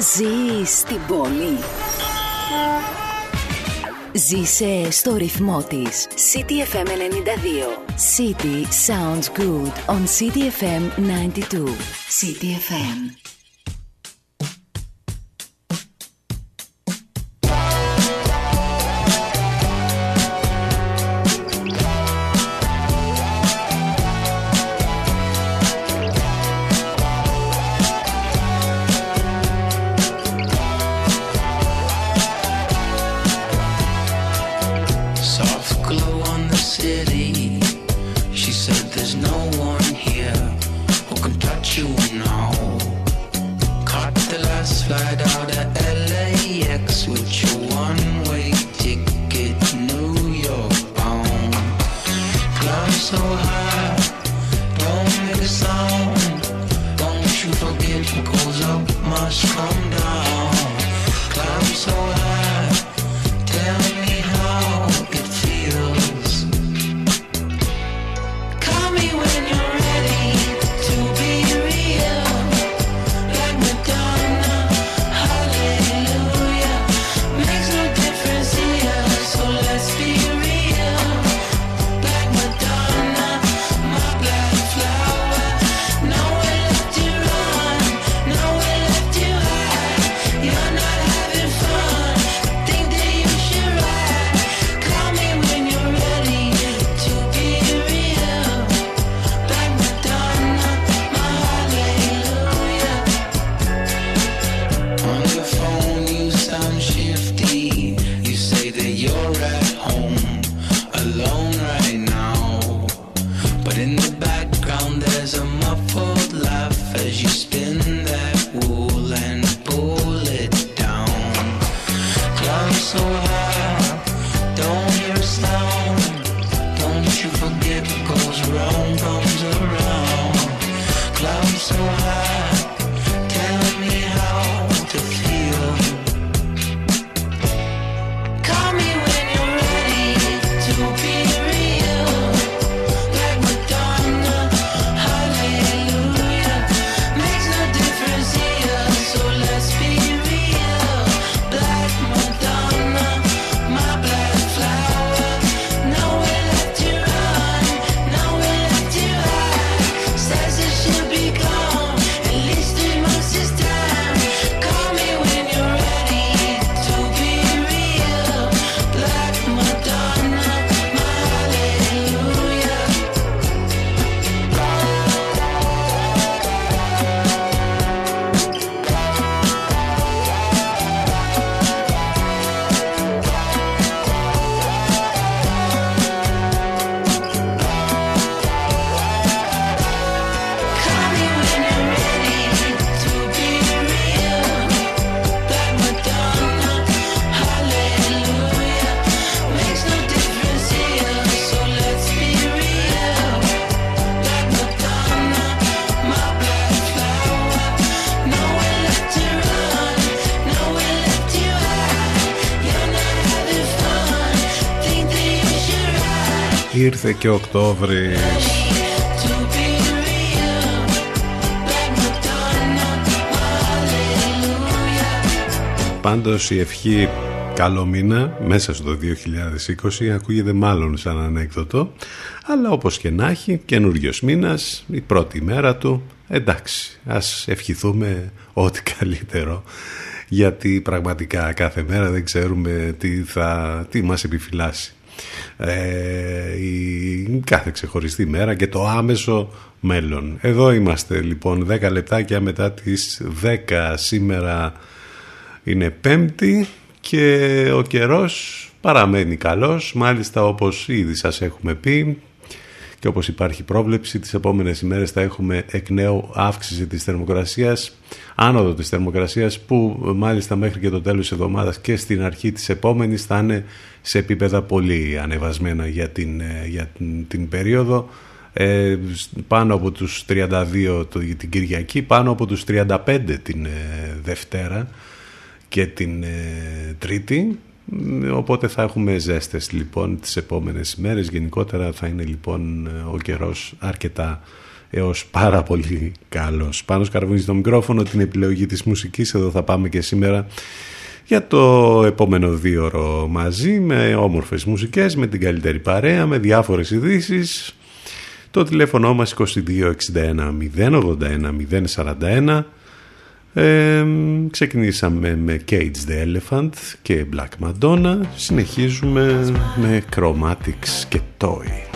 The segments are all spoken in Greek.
Ζει στην πόλη. Ζήσε στο ρυθμό τη. City FM 92. City sounds good on City FM 92. City FM. Ήρθε και Οκτώβρης. Πάντως η ευχή καλό μήνα μέσα στο 2020 ακούγεται μάλλον σαν ανέκδοτο αλλά όπως και να έχει καινούριος μήνας η πρώτη μέρα του. Εντάξει ας ευχηθούμε ό,τι καλύτερο γιατί πραγματικά κάθε μέρα δεν ξέρουμε τι, θα, τι μας επιφυλάσει ε, η κάθε ξεχωριστή μέρα και το άμεσο μέλλον. Εδώ είμαστε λοιπόν 10 λεπτάκια μετά τις 10 σήμερα είναι πέμπτη και ο καιρός παραμένει καλός μάλιστα όπως ήδη σας έχουμε πει και όπως υπάρχει πρόβλεψη τις επόμενες ημέρες θα έχουμε εκ νέου αύξηση της θερμοκρασίας άνοδο της θερμοκρασίας που μάλιστα μέχρι και το τέλος της εβδομάδας και στην αρχή της επόμενης θα είναι σε επίπεδα πολύ ανεβασμένα για την, ε, για την, περίοδο. Ε, πάνω από τους 32 την Κυριακή πάνω από τους 35 την ε, Δευτέρα και την Τρίτη οπότε θα έχουμε ζέστες λοιπόν τις επόμενες ημέρες γενικότερα θα είναι λοιπόν ο καιρός αρκετά έως πάρα πολύ καλός. Πάνω σκαρβούνι στο μικρόφωνο την επιλογή της μουσικής, εδώ θα πάμε και σήμερα για το επόμενο δύο ώρο μαζί με όμορφες μουσικές, με την καλύτερη παρέα, με διάφορες ειδήσεις. Το τηλέφωνο μας 2261 081 041 ε, ξεκινήσαμε με Cage the Elephant και Black Madonna συνεχίζουμε με Chromatics και Toy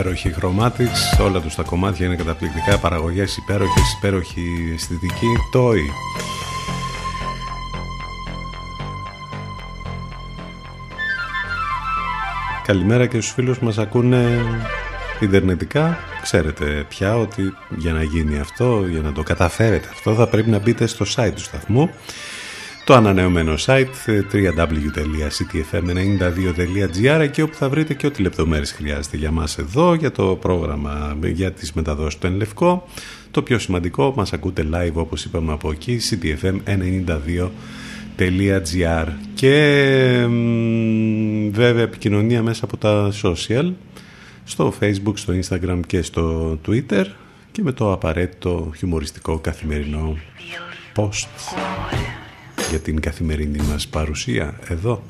υπέροχη Chromatics, όλα τους τα κομμάτια είναι καταπληκτικά, παραγωγές υπέροχες, υπέροχη αισθητική, Toy. Καλημέρα και στους φίλους μας ακούνε ιντερνετικά. Ξέρετε πια ότι για να γίνει αυτό, για να το καταφέρετε αυτό θα πρέπει να μπείτε στο site του σταθμού το ανανεωμένο site www.ctfm92.gr και όπου θα βρείτε και ό,τι λεπτομέρειες χρειάζεται για μας εδώ, για το πρόγραμμα, για τις μεταδόσεις του Ενλευκό. Το πιο σημαντικό, μας ακούτε live όπως είπαμε από εκεί, ctfm92.gr και βέβαια επικοινωνία μέσα από τα social, στο facebook, στο instagram και στο twitter και με το απαραίτητο χιουμοριστικό καθημερινό post για την καθημερινή μας παρουσία εδώ.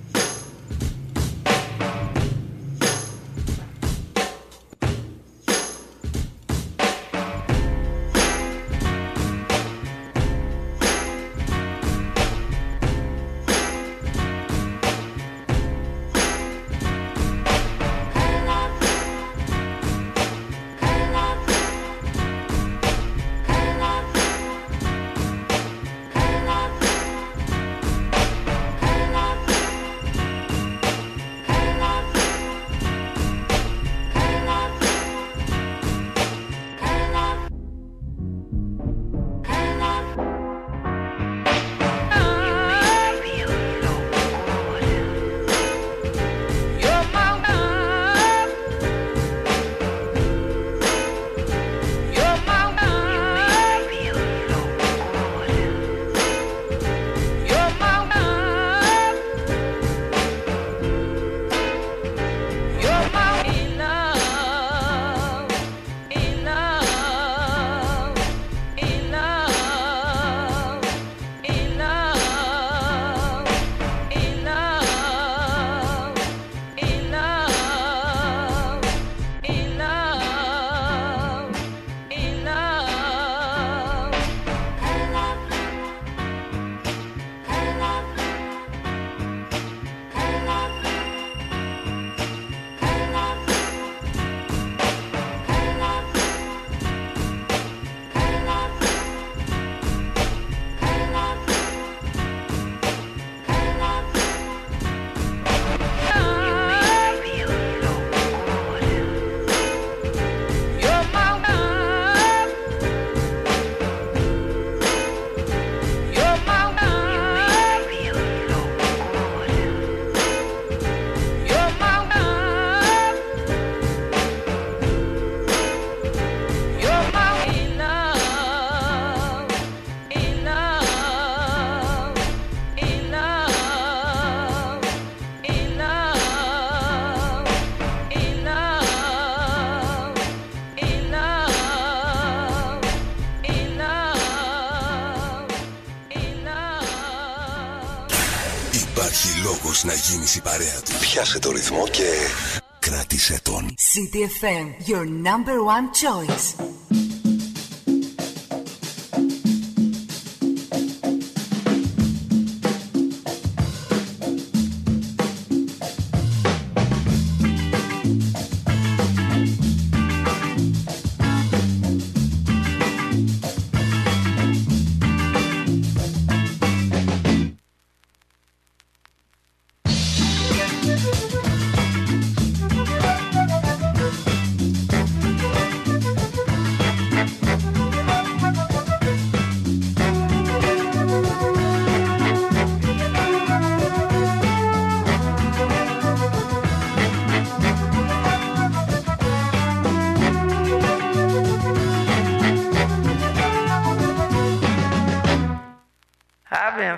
Number one choice.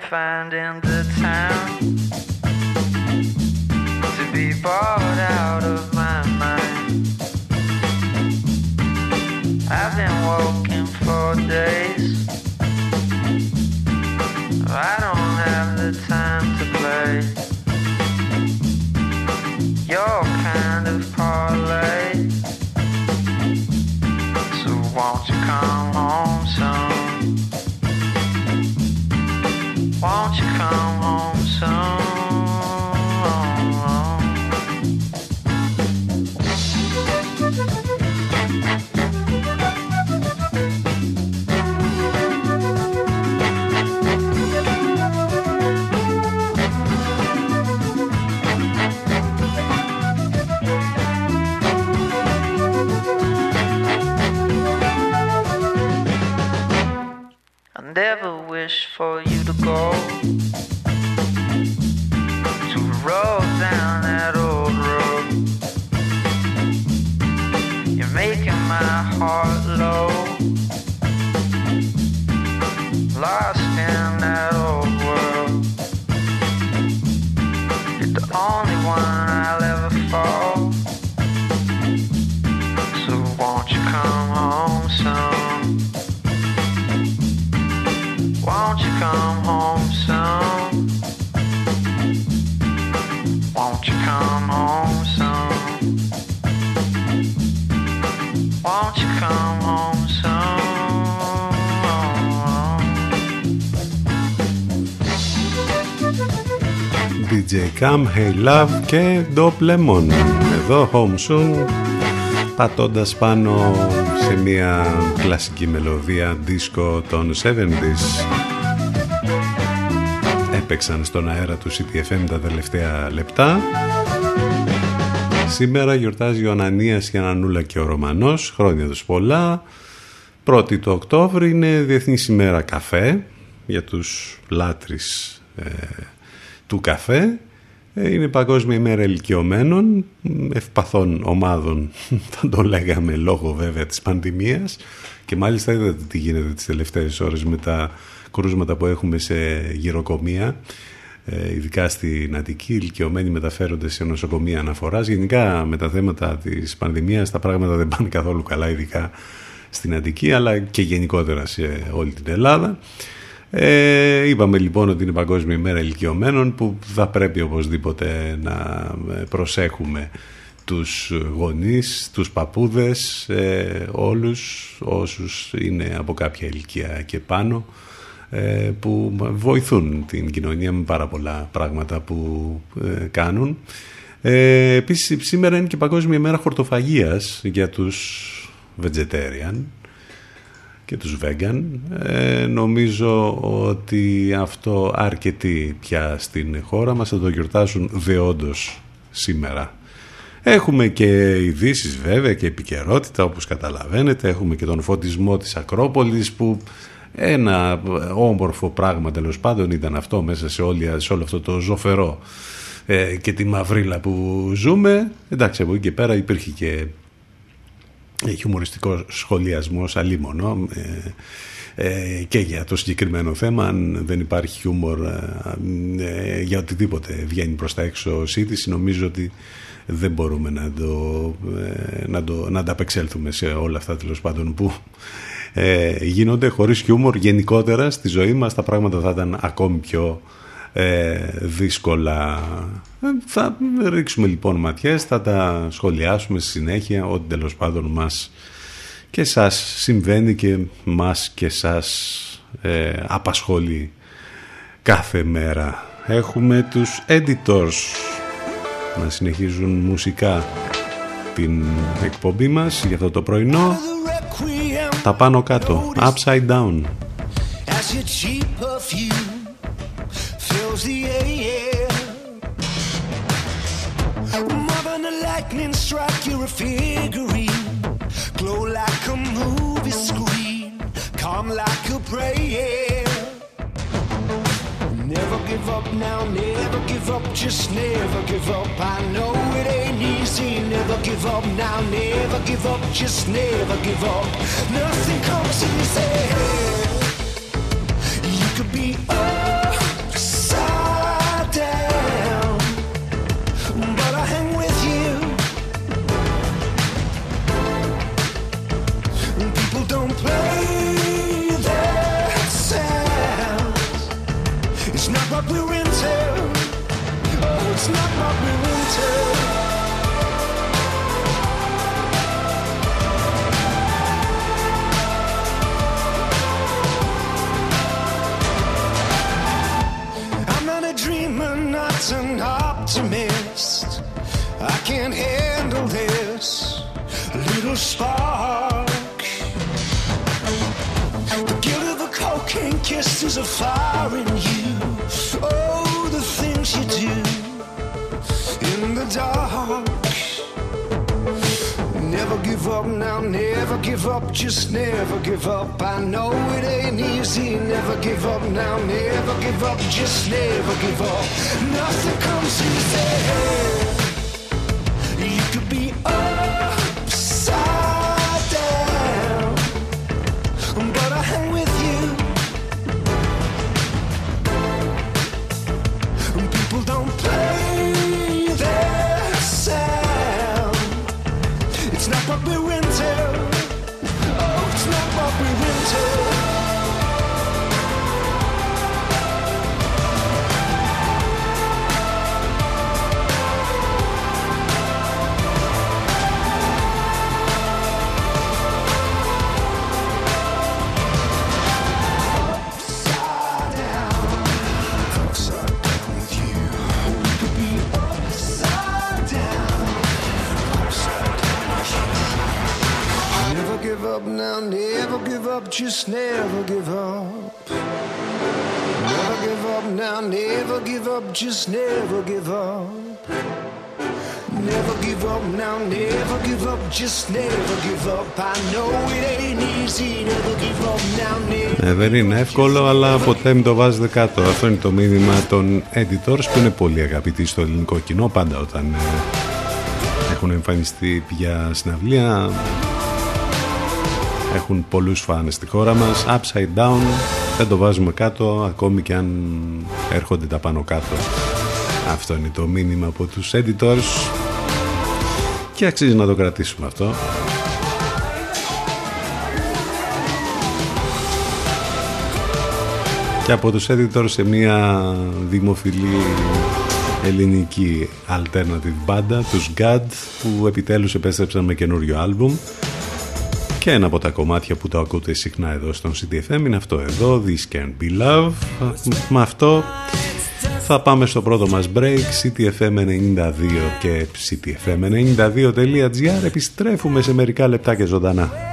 find in the town to be bought out. Come Hey Love και Dop Lemon. Εδώ Home Soon. Πατώντας πάνω σε μια κλασική μελωδία disco των 70s έπαιξαν στον αέρα του CTFM τα τελευταία λεπτά. Σήμερα γιορτάζει ο Ανανίας και Ανανούλα και ο Ρωμανός. Χρόνια τους πολλά. Πρώτη το Οκτώβρη είναι Διεθνής ημέρα καφέ για τους λάτρεις ε, του καφέ ε, είναι Παγκόσμια ημέρα ηλικιωμένων, ευπαθών ομάδων, θα το λέγαμε λόγω βέβαια της πανδημίας και μάλιστα είδατε τι γίνεται τις τελευταίες ώρες με τα κρούσματα που έχουμε σε γυροκομεία ε, ειδικά στην Αττική, οι ηλικιωμένοι μεταφέρονται σε νοσοκομεία αναφοράς. Γενικά με τα θέματα της πανδημίας τα πράγματα δεν πάνε καθόλου καλά, ειδικά στην Αττική, αλλά και γενικότερα σε όλη την Ελλάδα. Ε, είπαμε λοιπόν ότι είναι Παγκόσμια ημέρα ηλικιωμένων που θα πρέπει οπωσδήποτε να ε, προσέχουμε τους γονείς, τους παππούδες, ε, όλους όσους είναι από κάποια ηλικία και πάνω ε, που βοηθούν την κοινωνία με πάρα πολλά πράγματα που ε, κάνουν. Ε, επίσης σήμερα είναι και Παγκόσμια ημέρα χορτοφαγίας για τους vegetarian και τους vegan. Ε, νομίζω ότι αυτό αρκετοί πια στην χώρα μας θα το γιορτάσουν δεόντως σήμερα. Έχουμε και ειδήσει βέβαια και επικαιρότητα όπως καταλαβαίνετε. Έχουμε και τον φωτισμό της Ακρόπολης που ένα όμορφο πράγμα τέλος πάντων ήταν αυτό μέσα σε, όλη, σε όλο αυτό το ζωφερό ε, και τη μαυρίλα που ζούμε. Εντάξει από εκεί και πέρα υπήρχε και χιουμοριστικό σχολιασμός αλίμονο ε, ε, και για το συγκεκριμένο θέμα αν δεν υπάρχει χιούμορ ε, ε, για οτιδήποτε βγαίνει προς τα έξω σύντηση νομίζω ότι δεν μπορούμε να, το, να, το, να ανταπεξέλθουμε σε όλα αυτά τέλος πάντων που γίνονται χωρίς χιούμορ γενικότερα στη ζωή μας. Τα πράγματα θα ήταν ακόμη πιο ε, δύσκολα. Ε, θα ρίξουμε λοιπόν ματιές, θα τα σχολιάσουμε στη συνέχεια, ό,τι τέλος πάντων μας και σας συμβαίνει και μας και σας ε, απασχολεί κάθε μέρα. Έχουμε τους editors να συνεχίζουν μουσικά την εκπομπή μας για αυτό το πρωινό. Τα πάνω κάτω, upside down. Lightning strike, you're a figurine. Glow like a movie screen, calm like a prayer. Never give up now, never give up, just never give up. I know it ain't easy, never give up now, never give up, just never give up. Nothing comes easy. You could be what we're into. Oh, it's not what we're into. I'm not a dreamer, not an optimist. I can't handle this little spark. The guilt of a cocaine kiss is a fire in you. Oh, the things you do in the dark. Never give up now, never give up, just never give up. I know it ain't easy, never give up now, never give up, just never give up. Nothing comes easy. You could be up, just never give up. Never give up now, never give up, just never give up. Never give up now, never give up, just never give up. I know it ain't easy, never give up now, never. Ε, δεν είναι εύκολο, αλλά ποτέ μην το βάζετε κάτω. Αυτό είναι το μήνυμα των editors που είναι πολύ αγαπητοί στο ελληνικό κοινό. Πάντα όταν ε, έχουν εμφανιστεί για συναυλία, έχουν πολλούς φάνες στη χώρα μας. Upside down, δεν το βάζουμε κάτω, ακόμη και αν έρχονται τα πάνω κάτω. Αυτό είναι το μήνυμα από τους editors και αξίζει να το κρατήσουμε αυτό. και από τους editors σε μια δημοφιλή ελληνική alternative μπάντα, τους GAD, που επιτέλους επέστρεψαν με καινούριο άλμπουμ και ένα από τα κομμάτια που το ακούτε συχνά εδώ στον CTFM είναι αυτό εδώ, This Can Be Love. Με αυτό θα πάμε στο πρώτο μας break, CTFM92 και CTFM92.gr. Επιστρέφουμε σε μερικά λεπτά και ζωντανά.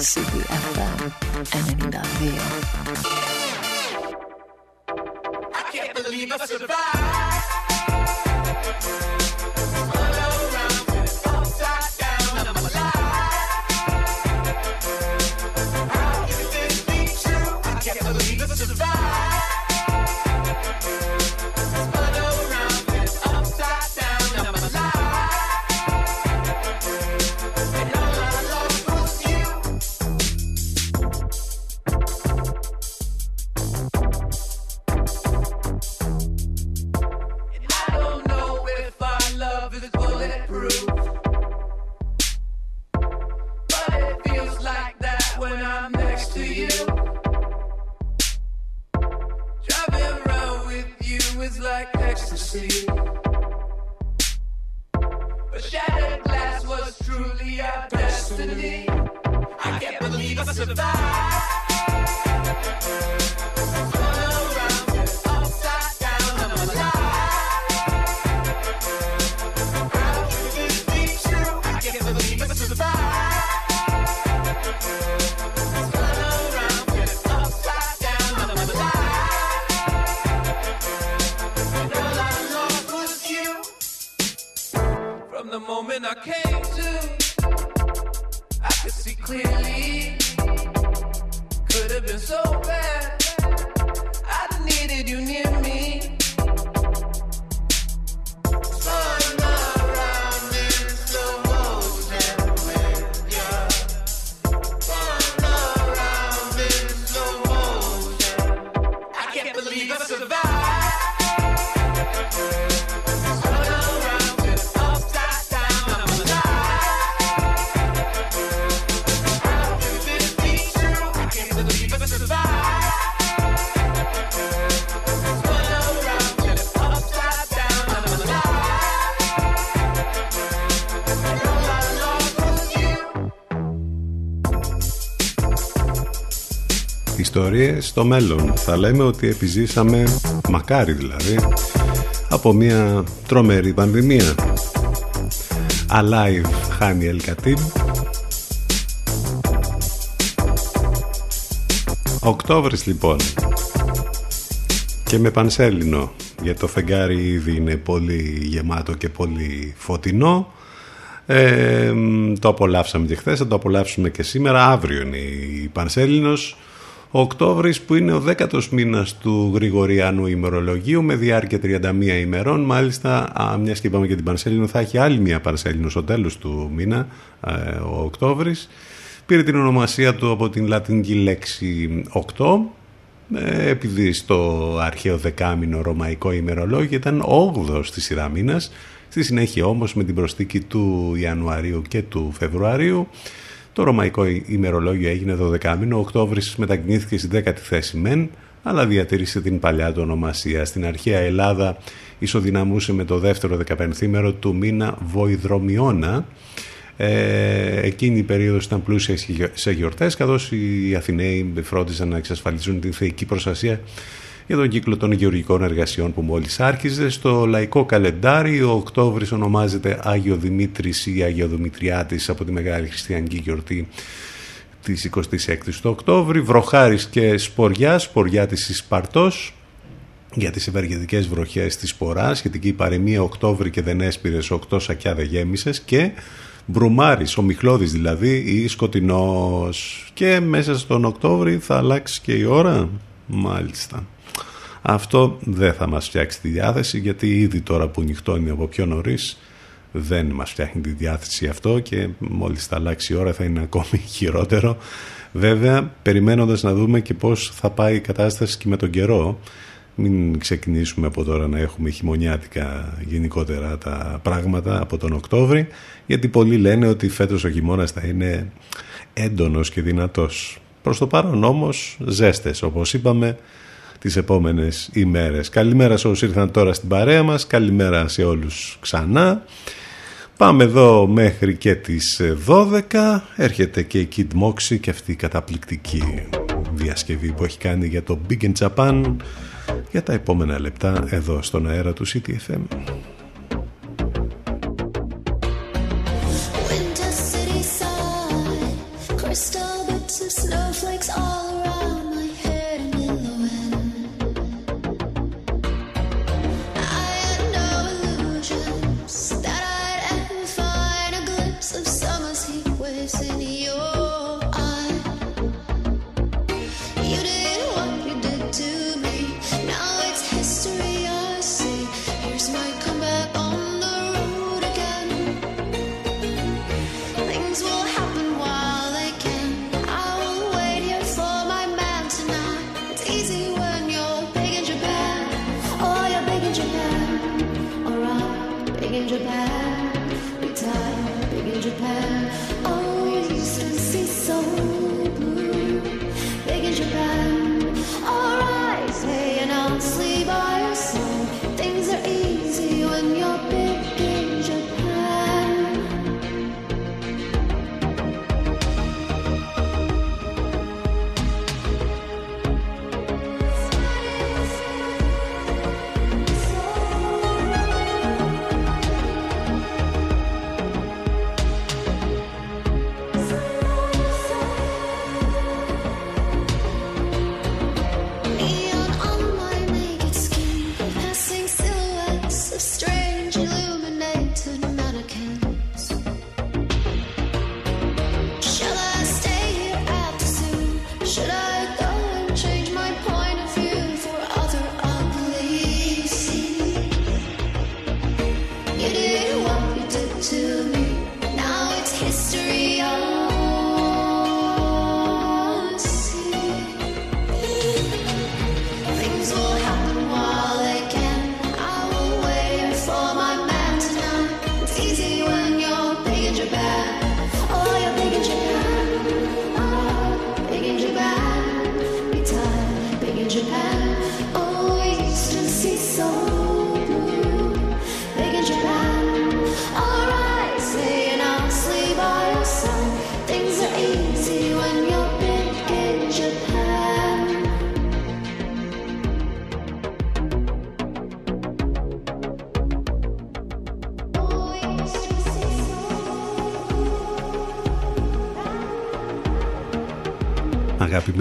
CBFM I can't believe I survived. Ιστορίες στο μέλλον. Θα λέμε ότι επιζήσαμε, μακάρι δηλαδή, από μια τρομερή πανδημία. Alive χάνει Ελκατίν. Οκτώβρης λοιπόν και με πανσέλινο γιατί το φεγγάρι ήδη είναι πολύ γεμάτο και πολύ φωτεινό ε, το απολαύσαμε και χθες, θα το απολαύσουμε και σήμερα αύριο είναι η Πανσέλινος ο Οκτώβρης που είναι ο δέκατος μήνας του Γρηγοριανού ημερολογίου με διάρκεια 31 ημερών. Μάλιστα, μιας και είπαμε και την Πανσέλινο, θα έχει άλλη μια Πανσέλινο στο τέλος του μήνα, ε, ο Οκτώβρης. Πήρε την ονομασία του από την λατινική λέξη 8, ε, επειδή στο αρχαίο δεκάμινο ρωμαϊκό ημερολόγιο ήταν 8 στη σειρά μήνας. Στη συνέχεια όμως με την προστίκη του Ιανουαρίου και του Φεβρουαρίου το ρωμαϊκό ημερολόγιο έγινε 12 μήνο, ο Οκτώβρης μετακινήθηκε στην 10η θέση μεν, αλλά διατήρησε την παλιά του ονομασία. Στην αρχαία Ελλάδα ισοδυναμούσε με το δεύτερο 15ήμερο του μήνα Βοηδρομιώνα. Ε, εκείνη η περίοδος ήταν πλούσια σε γιορτές, καθώς οι Αθηναίοι φρόντιζαν να εξασφαλίζουν την θεϊκή προστασία για τον κύκλο των γεωργικών εργασιών που μόλις άρχιζε. Στο λαϊκό καλεντάρι ο Οκτώβρης ονομάζεται Άγιο Δημήτρης ή Άγιο Δημητριάτης από τη Μεγάλη Χριστιανική Γιορτή της 26ης του Οκτώβρη. Βροχάρης και σποριά, σποριά της Ισπαρτός για τις ευεργετικές βροχές της σποράς, σχετική παροιμία Οκτώβρη και δεν έσπηρες, οκτώ σακιά δεν γέμισες και Μπρουμάρης, ο Μιχλώδης δηλαδή ή Σκοτεινός και μέσα στον Οκτώβρη θα αλλάξει και η ώρα μάλιστα αυτό δεν θα μας φτιάξει τη διάθεση γιατί ήδη τώρα που νυχτώνει από πιο νωρίς δεν μας φτιάχνει τη διάθεση αυτό και μόλις θα αλλάξει η ώρα θα είναι ακόμη χειρότερο. Βέβαια, περιμένοντας να δούμε και πώς θα πάει η κατάσταση και με τον καιρό, μην ξεκινήσουμε από τώρα να έχουμε χειμωνιάτικα γενικότερα τα πράγματα από τον Οκτώβρη, γιατί πολλοί λένε ότι φέτος ο χειμώνας θα είναι έντονος και δυνατός. Προς το παρόν όμως ζέστες, όπως είπαμε, τις επόμενες ημέρες. Καλημέρα σε όσους ήρθαν τώρα στην παρέα μας, καλημέρα σε όλους ξανά. Πάμε εδώ μέχρι και τις 12, έρχεται και η Kid Moxie και αυτή η καταπληκτική διασκευή που έχει κάνει για το Big in Japan για τα επόμενα λεπτά εδώ στον αέρα του CTFM. crystal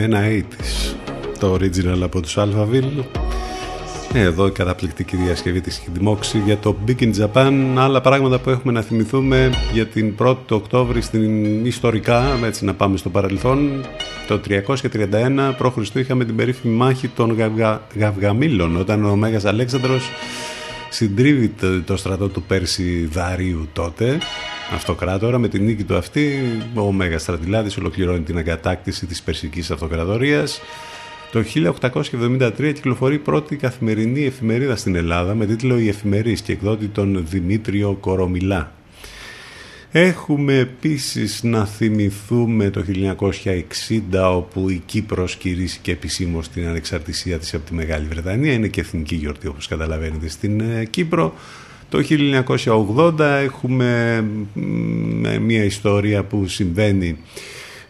αγαπημένα 80's το original από τους Alphaville. Εδώ η καταπληκτική διασκευή της Χιντιμόξη για το Big in Japan. Άλλα πράγματα που έχουμε να θυμηθούμε για την 1η του Οκτώβρη στην ιστορικά έτσι να πάμε στο παρελθόν. Το 331 π.Χ. είχαμε την περίφημη μάχη των Γαυγα... Γαυγαμήλων όταν ο Μέγας Αλέξανδρος συντρίβει το στρατό του Πέρση Δαρίου τότε αυτοκράτορα. Με την νίκη του αυτή, ο Μέγας Στρατιλάδης ολοκληρώνει την εγκατάκτηση της Περσικής Αυτοκρατορίας. Το 1873 κυκλοφορεί η πρώτη καθημερινή εφημερίδα στην Ελλάδα με τίτλο «Η Εφημερής» και εκδότη τον Δημήτριο Κορομιλά. Έχουμε επίσης να θυμηθούμε το 1960 όπου η Κύπρος κηρύσσει επισήμως την ανεξαρτησία της από τη Μεγάλη Βρετανία. Είναι και εθνική γιορτή όπως καταλαβαίνετε στην ε, Κύπρο. Το 1980 έχουμε μια ιστορία που συμβαίνει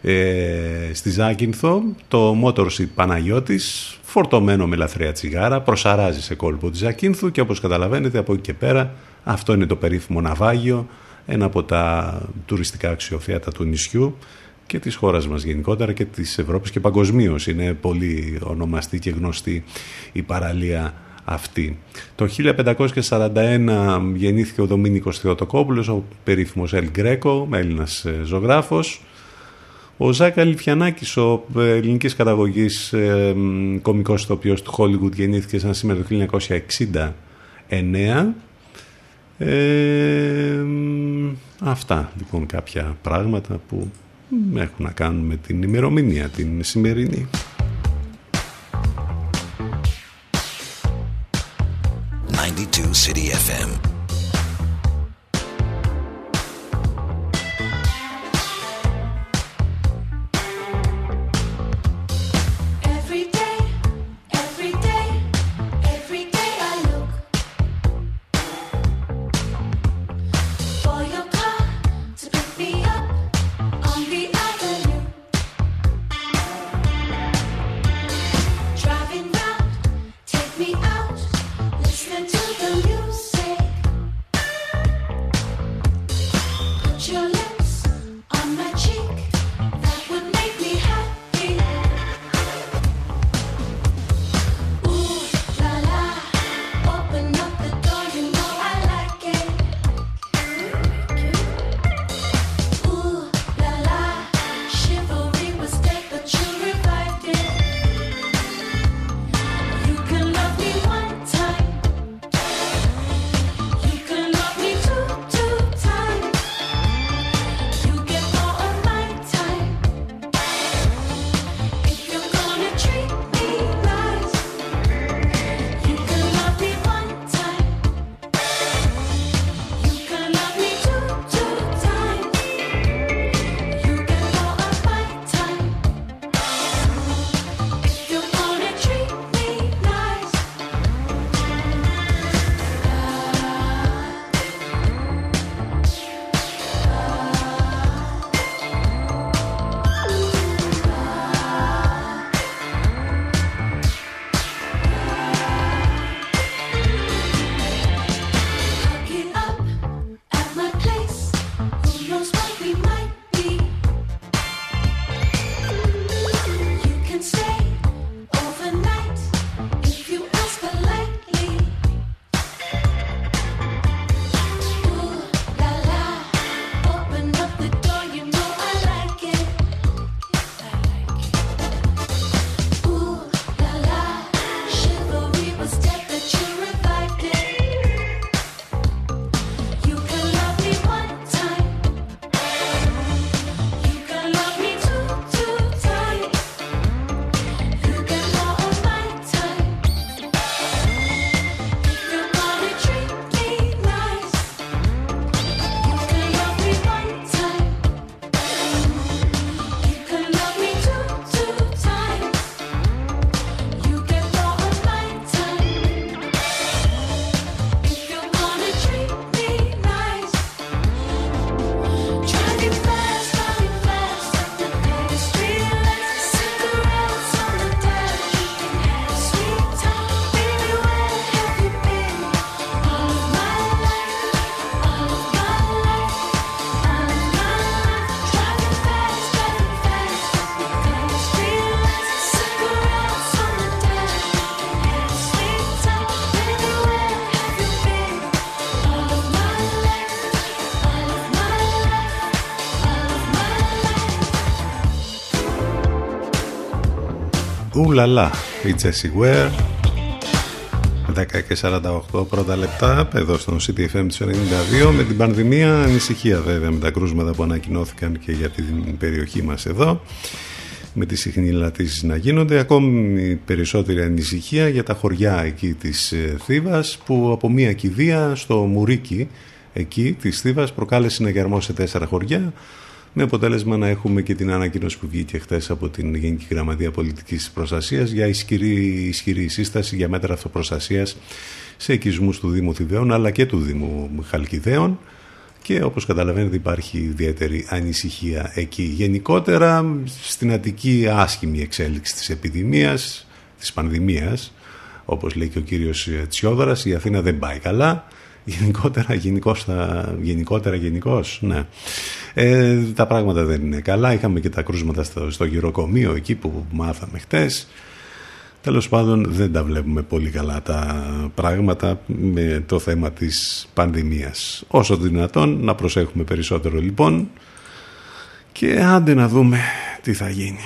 ε, στη Ζάκυνθο. Το Motorship Παναγιώτης, φορτωμένο με λαθρέα τσιγάρα, προσαράζει σε κόλπο της Ζάκυνθου και όπως καταλαβαίνετε από εκεί και πέρα αυτό είναι το περίφημο ναυάγιο, ένα από τα τουριστικά αξιοθέατα του νησιού και της χώρας μας γενικότερα και της Ευρώπης και παγκοσμίως. Είναι πολύ ονομαστή και γνωστή η παραλία αυτή. Το 1541 γεννήθηκε ο Δομήνικος Θεοτοκόπουλος, ο περίφημος Ελ Γκρέκο, Έλληνας ε, ζωγράφος. Ο Ζάκα Λιφιανάκης, ο ε, ελληνικής καταγωγής ε, κομικός ηθοποιός του Hollywood, γεννήθηκε σαν σήμερα το 1969. Ε, αυτά λοιπόν κάποια πράγματα που έχουν να κάνουν με την ημερομηνία την σημερινή. 92 City FM. Ουλαλά, η Jessie Ware. 10 και 48 πρώτα λεπτά εδώ στον CTFM 92 με την πανδημία ανησυχία βέβαια με τα κρούσματα που ανακοινώθηκαν και για την περιοχή μας εδώ με τις συχνηλατήσεις να γίνονται. Ακόμη περισσότερη ανησυχία για τα χωριά εκεί της ε, Θήβας που από μια κηδεία στο Μουρίκι εκεί της Θήβας προκάλεσε συναγερμό σε τέσσερα χωριά με αποτέλεσμα να έχουμε και την ανακοίνωση που βγήκε χθες από την Γενική Γραμματεία Πολιτικής Προστασίας για ισχυρή, ισχυρή σύσταση για μέτρα αυτοπροστασίας σε οικισμούς του Δήμου Θηβαίων αλλά και του Δήμου Χαλκιδαίων και όπως καταλαβαίνετε υπάρχει ιδιαίτερη ανησυχία εκεί. Γενικότερα στην Αττική άσχημη εξέλιξη της επιδημίας, της πανδημίας, όπως λέει και ο κύριος Τσιόδωρας, η Αθήνα δεν πάει καλά. Γενικότερα, γενικώς, θα, γενικότερα, γενικώς, ναι. Ε, τα πράγματα δεν είναι καλά. Είχαμε και τα κρούσματα στο, στο γυροκομείο εκεί που μάθαμε χτες. Τέλος πάντων δεν τα βλέπουμε πολύ καλά τα πράγματα με το θέμα της πανδημίας. Όσο δυνατόν να προσέχουμε περισσότερο λοιπόν και άντε να δούμε τι θα γίνει.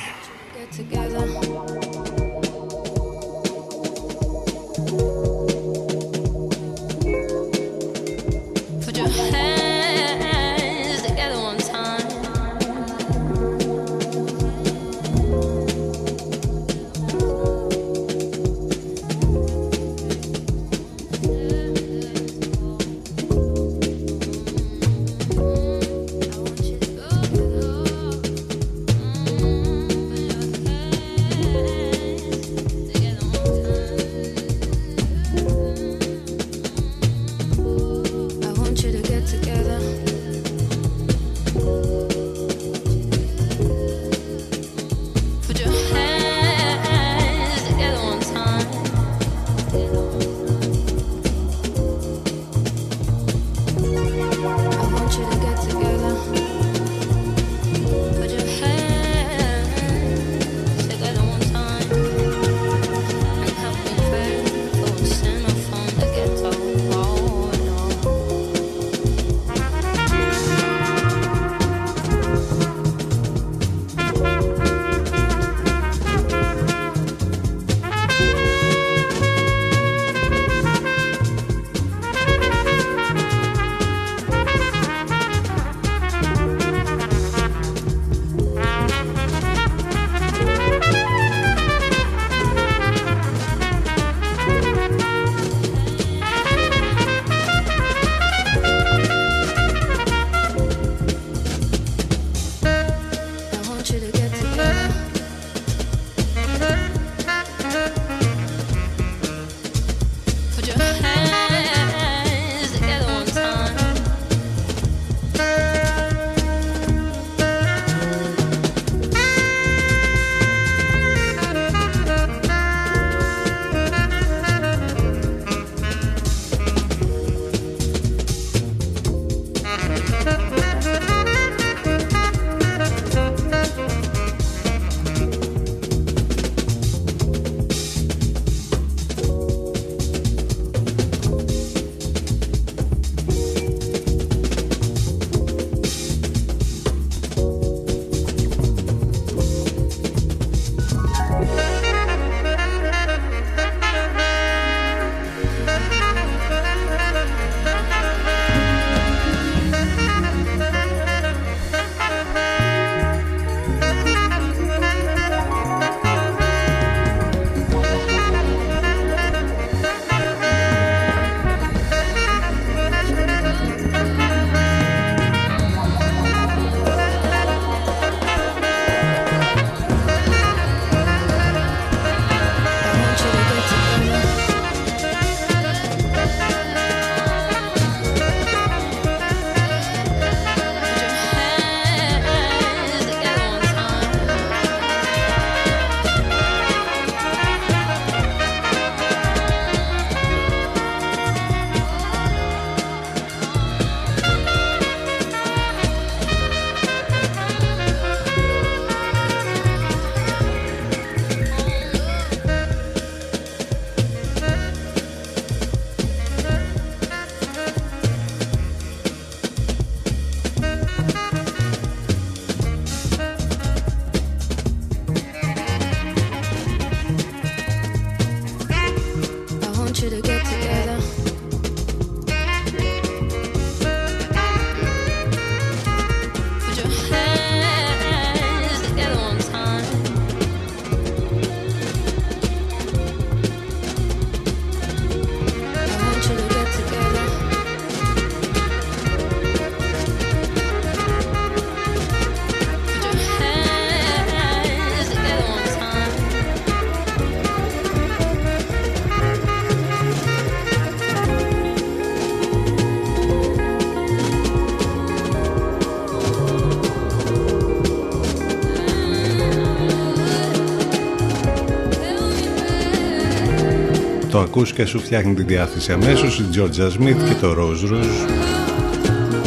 Ακούς και σου φτιάχνει τη διάθεση αμέσως η Georgia Smith και το Rose Rouge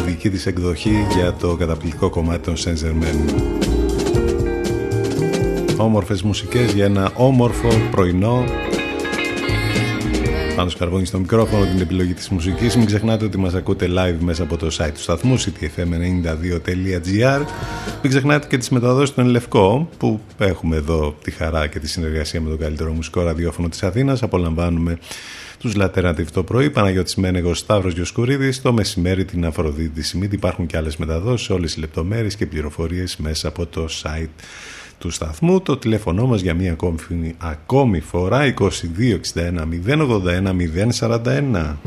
δική της εκδοχή για το καταπληκτικό κομμάτι των Saint Germain. Όμορφες μουσικές για ένα όμορφο πρωινό. Πάνω σκαρβόνι στο μικρόφωνο την επιλογή της μουσικής. Μην ξεχνάτε ότι μας ακούτε live μέσα από το site του σταθμού ctfm92.gr Μην ξεχνάτε και τις μεταδόσεις του Λευκό που έχουμε εδώ τη χαρά και τη συνεργασία με το καλύτερο μουσικό ραδιόφωνο της Αθήνας. Απολαμβάνουμε τους Λατερνατιβ το πρωί, Παναγιώτης Μένεγος, Σταύρος Γιοσκουρίδης, το μεσημέρι την Αφροδίτη Σιμίτη. Υπάρχουν και άλλες μεταδόσεις, όλες οι λεπτομέρειες και πληροφορίες μέσα από το site του σταθμού. Το τηλέφωνο μας για μία ακόμη, ακόμη φορά 2261 081 041.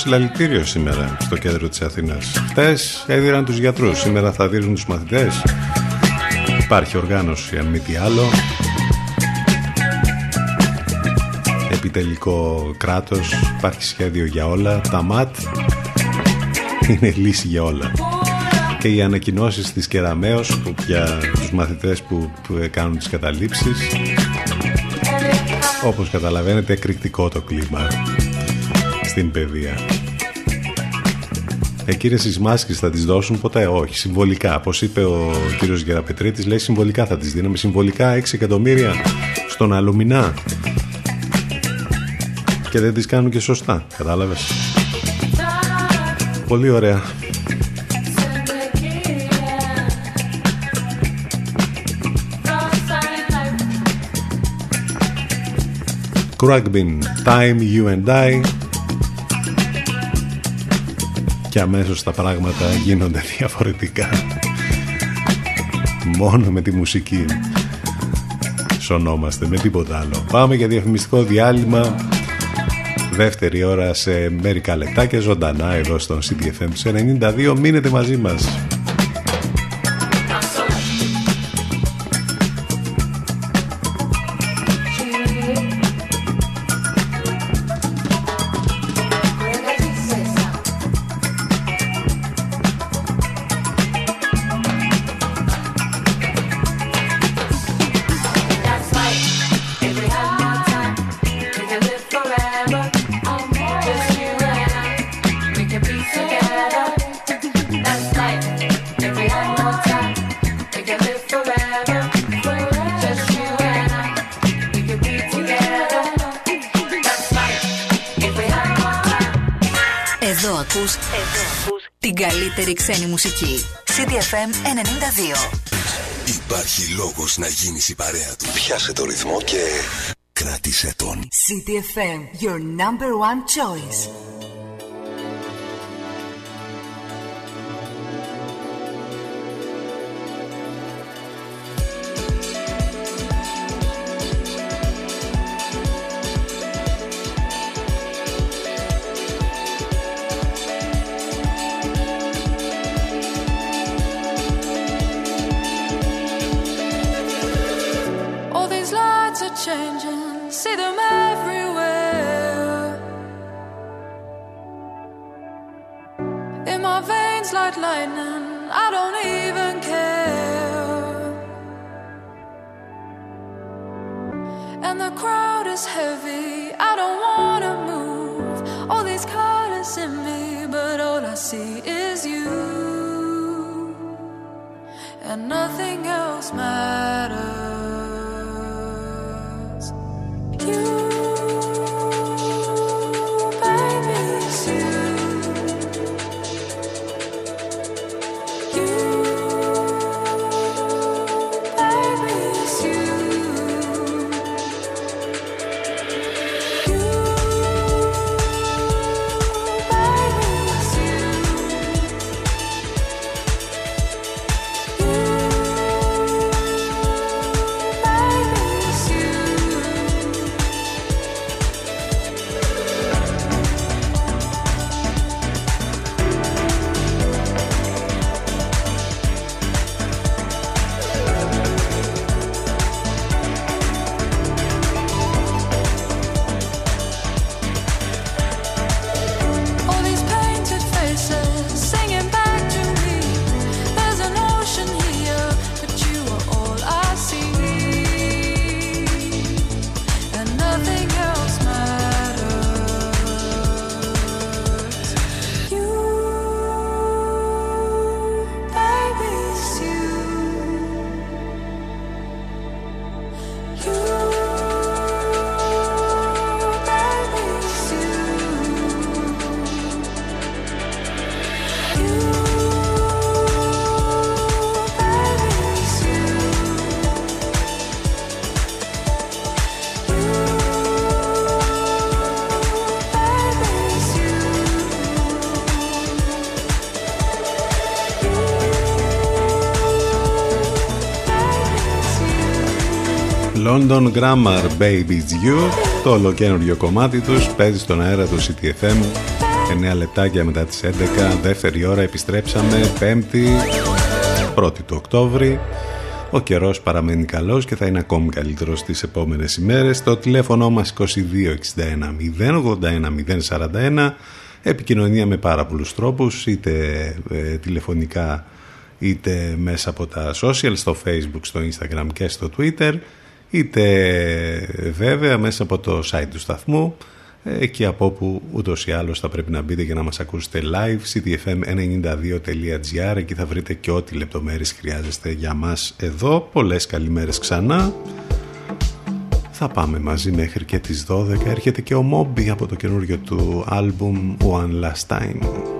Συλλαλητήριο σήμερα στο κέντρο της Αθήνας. Χτες έδιραν τους γιατρούς, σήμερα θα δίνουν τους μαθητές. Υπάρχει οργάνωση, αν μη τι άλλο. Επιτελικό κράτος, υπάρχει σχέδιο για όλα. Τα ΜΑΤ είναι λύση για όλα. Και οι ανακοινώσεις της Κεραμέως που για τους μαθητές που, που κάνουν τις καταλήψεις. Όπως καταλαβαίνετε, εκρηκτικό το κλίμα στην παιδεία. Εκείνες τις μάσκες θα τις δώσουν ποτέ, όχι, συμβολικά. Όπως είπε ο κύριος Γεραπετρίτης, λέει συμβολικά θα τις δίναμε. Συμβολικά 6 εκατομμύρια στον αλουμινά. Και δεν τις κάνουν και σωστά, κατάλαβες; Πολύ ωραία. Crackbin, Time, You and I και αμέσως τα πράγματα γίνονται διαφορετικά. Μόνο με τη μουσική σωνόμαστε με τίποτα άλλο. Πάμε για διαφημιστικό διάλειμμα. Δεύτερη ώρα σε μερικά λεπτάκια ζωντανά εδώ στο CDFM 92 μείνετε μαζί μας Υπάρχει λόγος να γίνεις η παρέα του. Πιάσε το ρυθμό και κράτησε τον. CDFM, your number one choice. changing, see them everywhere. In my veins, like lightning, I don't even care. And the crowd is heavy, I don't wanna move. All these colors in me, but all I see is you. And nothing else matters. London Grammar Baby's You το ολοκένουργιο κομμάτι τους παίζει στον αέρα του CTFM 9 λεπτάκια μετά τις 11 δεύτερη ώρα επιστρέψαμε 5η 1η του Οκτώβρη. Ο καιρός παραμένει καλός και θα είναι ακόμη καλύτερος στις επόμενες ημέρες. Το τηλέφωνο μας 2261 081 041 επικοινωνία με πάρα πολλούς τρόπους είτε ε, τηλεφωνικά είτε μέσα από τα social στο facebook, στο instagram και στο twitter είτε βέβαια μέσα από το site του σταθμού εκεί από όπου ούτως ή άλλως θα πρέπει να μπείτε για να μας ακούσετε live ctfm92.gr εκεί θα βρείτε και ό,τι λεπτομέρειες χρειάζεστε για μας εδώ. Πολλές καλημέρες ξανά. Θα πάμε μαζί μέχρι και τις 12 έρχεται και ο Μόμπι από το καινούριο του άλμπουμ One Last Time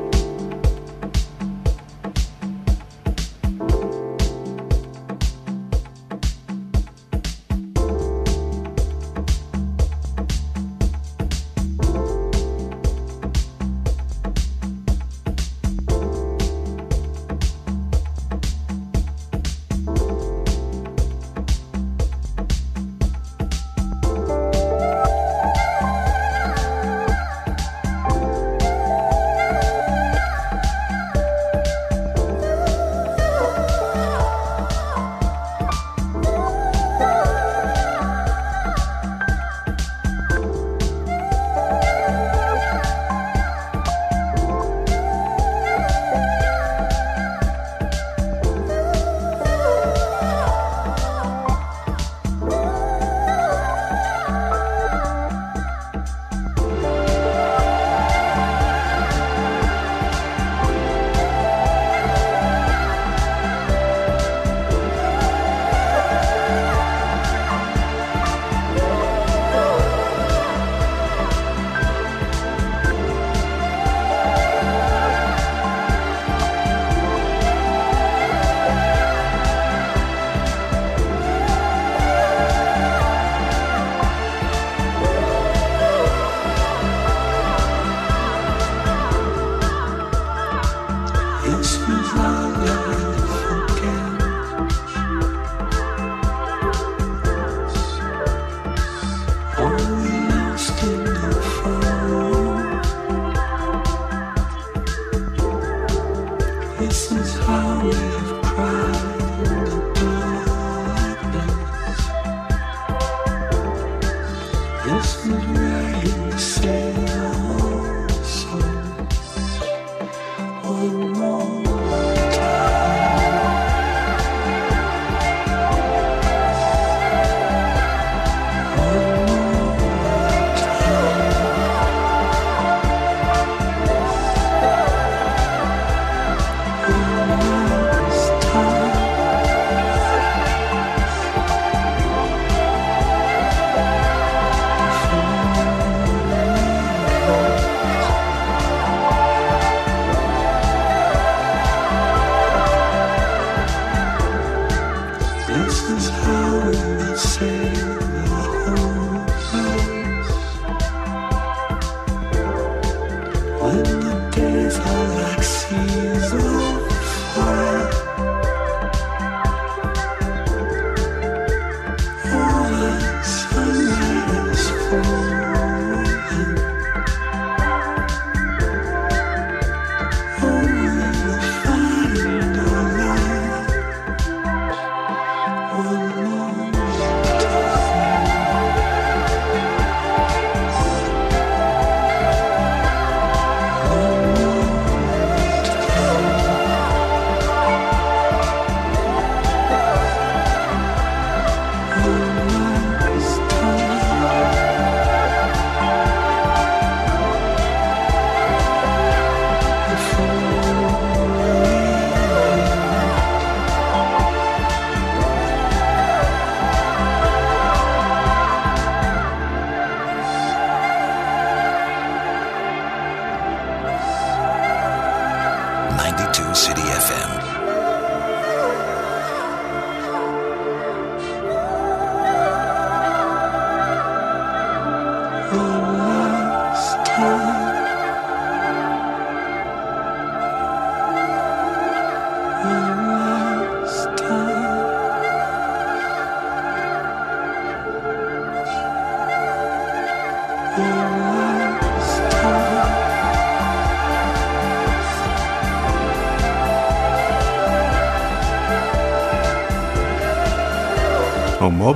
92 City FM.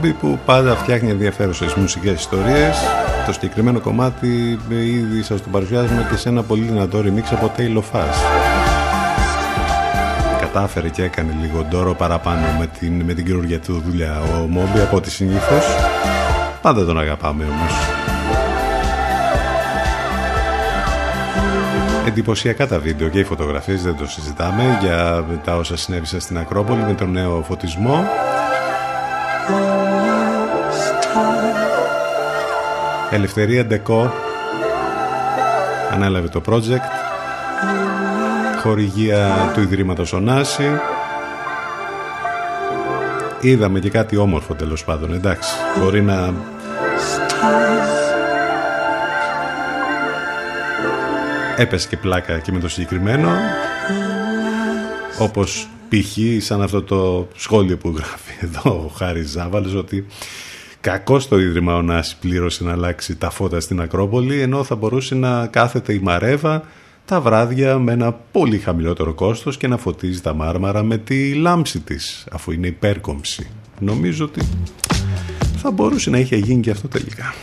Μόμπι που πάντα φτιάχνει ενδιαφέρουσες μουσικές ιστορίες. Το συγκεκριμένο κομμάτι ήδη σας το παρουσιάζουμε και σε ένα πολύ δυνατό remix από Taylor Fass κατάφερε και έκανε λίγο ντόρο παραπάνω με την, με την καινούργια του δουλειά ο Μόμπι από ό,τι συνήθως. Πάντα τον αγαπάμε όμως. Εντυπωσιακά τα βίντεο και οι φωτογραφίες δεν το συζητάμε για τα όσα συνέβησαν στην Ακρόπολη με τον νέο φωτισμό Ελευθερία Ντεκό ανέλαβε το project. Χορηγία του Ιδρύματος Ωνάση είδαμε και κάτι όμορφο τέλος πάντων εντάξει. Μπορεί να έπεσε και πλάκα και με το συγκεκριμένο. Όπως π.χ. σαν αυτό το σχόλιο που γράφει εδώ ο Χάρης Ζάβαλος ότι κακό το Ίδρυμα Ωνάση πλήρωσε να αλλάξει τα φώτα στην Ακρόπολη ενώ θα μπορούσε να κάθεται η Μαρέβα τα βράδια με ένα πολύ χαμηλότερο κόστος και να φωτίζει τα μάρμαρα με τη λάμψη της αφού είναι υπέρκομψη. Νομίζω ότι θα μπορούσε να είχε γίνει και αυτό τελικά.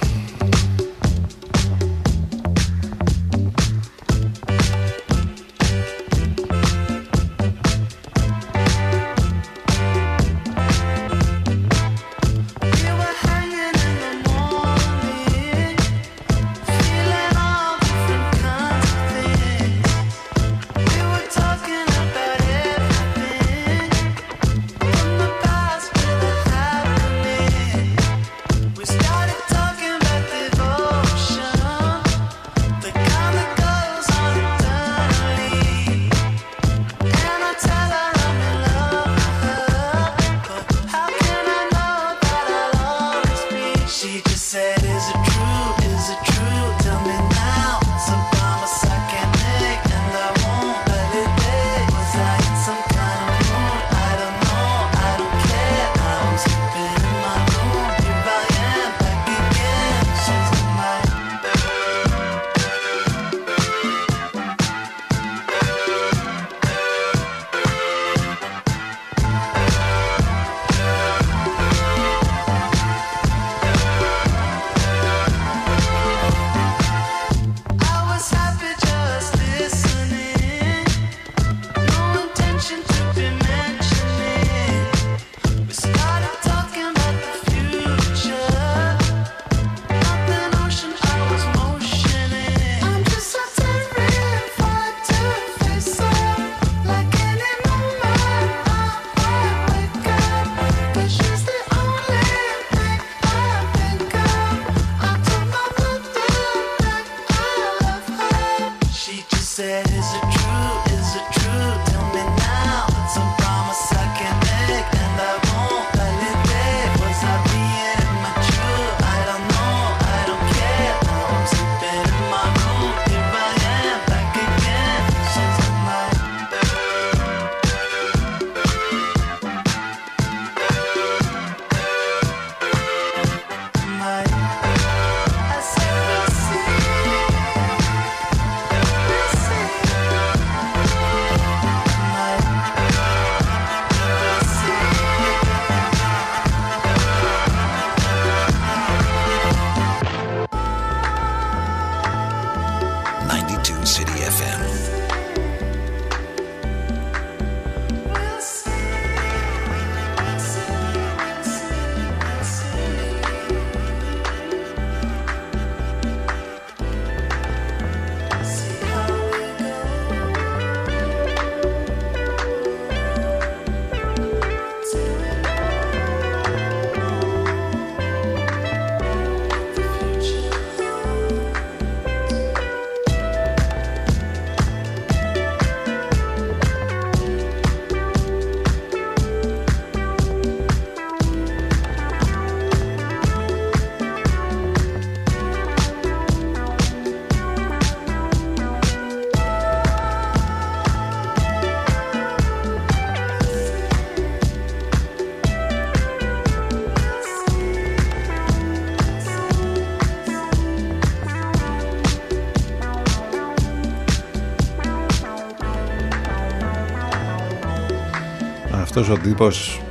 Ο τύπος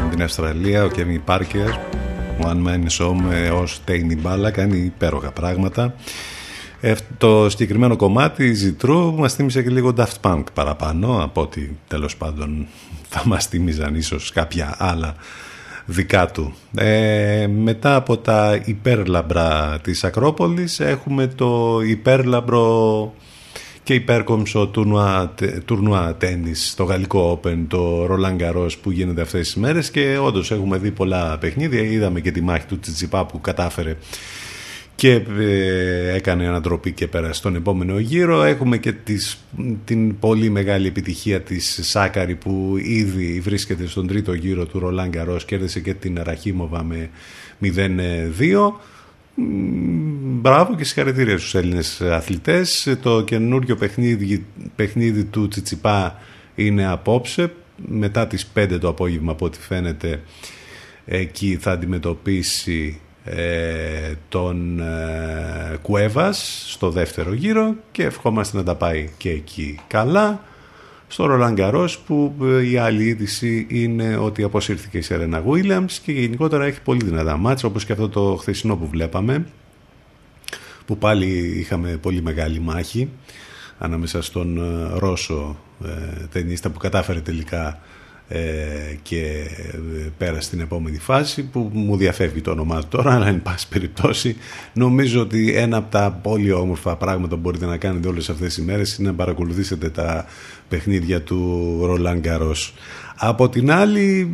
από την Αυστραλία, ο Kevin Parker, ο One Man Show με ως τέχνη μπάλα, κάνει υπέροχα πράγματα. Ε, το συγκεκριμένο κομμάτι Ζητρού μας θύμισε και λίγο Daft Punk παραπάνω από ότι τέλος πάντων θα μας θύμιζαν ίσως κάποια άλλα δικά του. Ε, μετά από τα υπέρλαμπρα της Ακρόπολης έχουμε το υπέρλαμπρο και υπέρκομψο τουρνουά, τουρνουά τέννις στο γαλλικό Open, το Roland Garros που γίνεται αυτές τις μέρες και όντως έχουμε δει πολλά παιχνίδια, είδαμε και τη μάχη του Τσιτσιπά που κατάφερε και ε, έκανε ανατροπή και πέρασε στον επόμενο γύρο. Έχουμε και τις, την πολύ μεγάλη επιτυχία της Σάκαρη που ήδη βρίσκεται στον τρίτο γύρο του Ρολάν Γκαρός, κέρδισε και την Ραχίμοβα με 0-2. Μπράβο και συγχαρητήρια στους Έλληνες αθλητές. Το καινούριο παιχνίδι, παιχνίδι του Τσιτσιπά είναι απόψε. Μετά τις 5 το απόγευμα από ό,τι φαίνεται εκεί θα αντιμετωπίσει ε, τον ε, Κουέβας στο δεύτερο γύρο και ευχόμαστε να τα πάει και εκεί καλά. Στο Ρολάν Γκαρός που ε, η άλλη είδηση είναι ότι αποσύρθηκε η Σερένα Γουίλιαμς και γενικότερα έχει πολύ δυνατά μάτς όπως και αυτό το χθεσινό που βλέπαμε που πάλι είχαμε πολύ μεγάλη μάχη ανάμεσα στον ε, Ρώσο ταινίστα που κατάφερε τελικά ε, και ε, πέρα στην επόμενη φάση που μου διαφεύγει το όνομά του τώρα αλλά εν πάση περιπτώσει νομίζω ότι ένα από τα πολύ όμορφα πράγματα που μπορείτε να κάνετε όλες αυτές τις ημέρες είναι να παρακολουθήσετε τα παιχνίδια του Ρολάν Γκαρός. Από την άλλη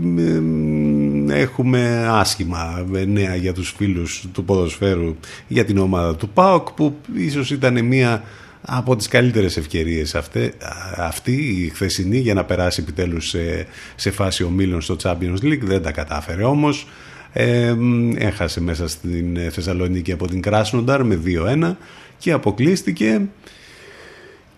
έχουμε άσχημα νέα για τους φίλους του ποδοσφαίρου για την ομάδα του ΠΑΟΚ που ίσως ήταν μια από τις καλύτερες ευκαιρίες αυτή, αυτή η χθεσινή για να περάσει επιτέλους σε, σε φάση ομίλων στο Champions League δεν τα κατάφερε όμως. Ε, έχασε μέσα στην Θεσσαλονίκη από την Κράσνονταρ με 2-1 και αποκλείστηκε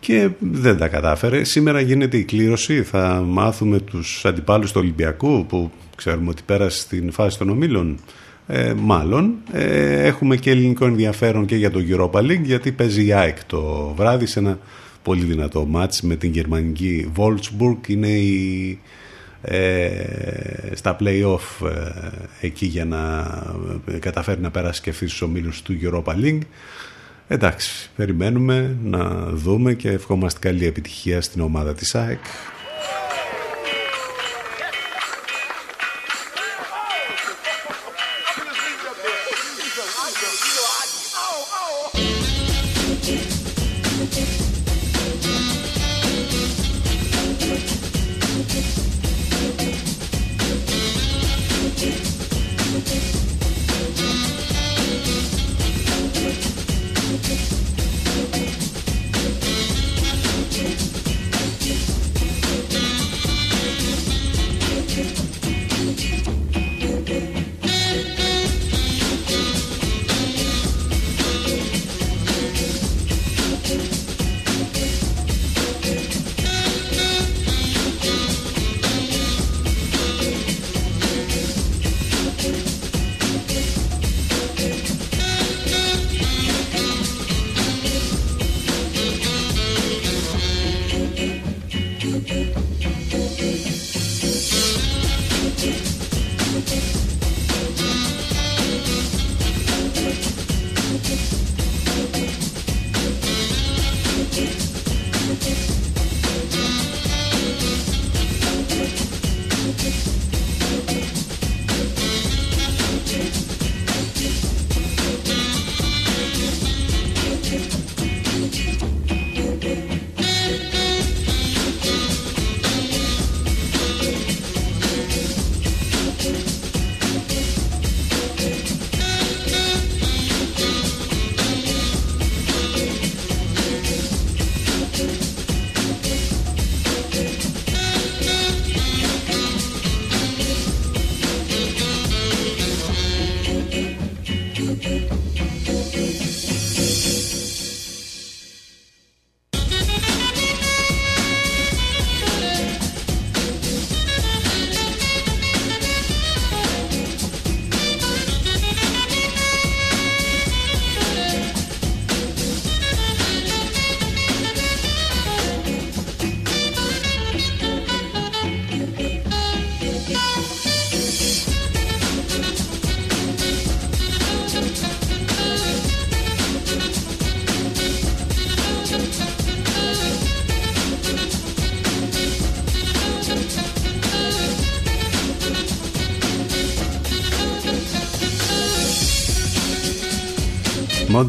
και δεν τα κατάφερε. Σήμερα γίνεται η κλήρωση, θα μάθουμε τους αντιπάλους του Ολυμπιακού που ξέρουμε ότι πέρασε στην φάση των ομίλων ε, μάλλον ε, έχουμε και ελληνικό ενδιαφέρον και για το Europa League γιατί παίζει η ΑΕΚ το βράδυ σε ένα πολύ δυνατό μάτς με την γερμανική Wolfsburg. Είναι η, ε, στα play-off ε, εκεί για να καταφέρει να περάσει και αυτής στους ομίλους του Europa League. Εντάξει περιμένουμε να δούμε και ευχόμαστε καλή επιτυχία στην ομάδα της ΑΕΚ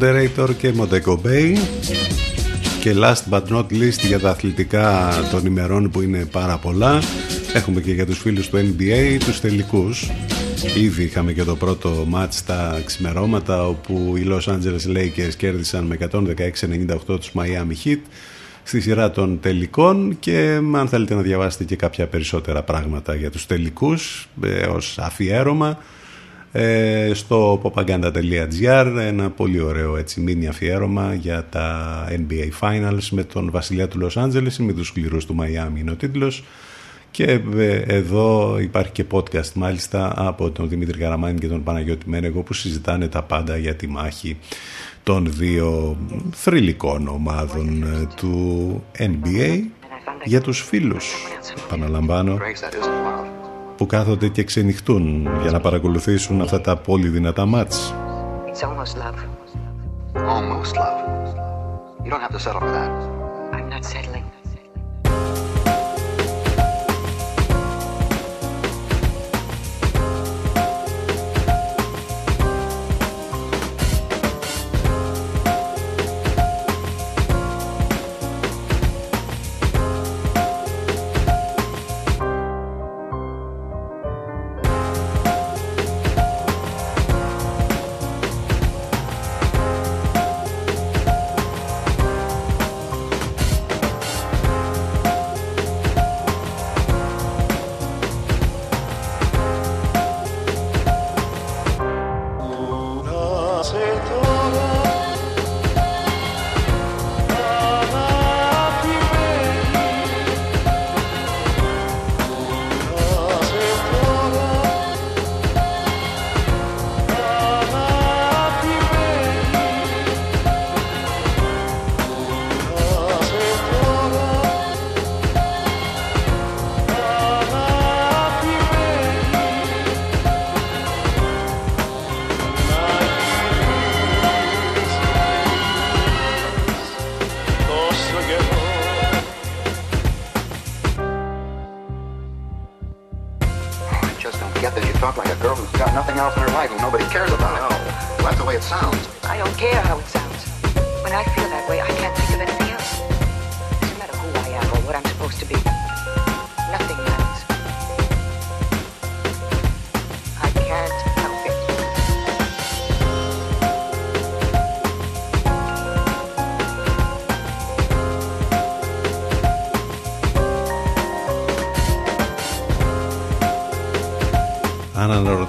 Moderator και Montego Bay Και last but not least για τα αθλητικά των ημερών που είναι πάρα πολλά έχουμε και για τους φίλους του NBA τους τελικούς. Ήδη είχαμε και το πρώτο μάτς στα ξημερώματα όπου οι Los Angeles Lakers κέρδισαν με 116-98 τους Miami Heat στη σειρά των τελικών. Και αν θέλετε να διαβάσετε και κάποια περισσότερα πράγματα για τους τελικούς ε, ως αφιέρωμα ε, στο popaganda.gr ένα πολύ ωραίο έτσι μίνι αφιέρωμα για τα NBA Finals με τον βασιλιά του Los Angeles με τους σκληρούς του Miami είναι ο τίτλος. Και ε, εδώ υπάρχει και podcast μάλιστα από τον Δημήτρη Καραμάνη και τον Παναγιώτη Μένεγο που συζητάνε τα πάντα για τη μάχη των δύο θρηλυκών ομάδων ε, του NBA για τους φίλους, επαναλαμβάνω, που κάθονται και ξενυχτούν για να παρακολουθήσουν αυτά τα πολύ δυνατά μάτς. It's almost love. Almost love. You don't have to settle for that. I'm not settling.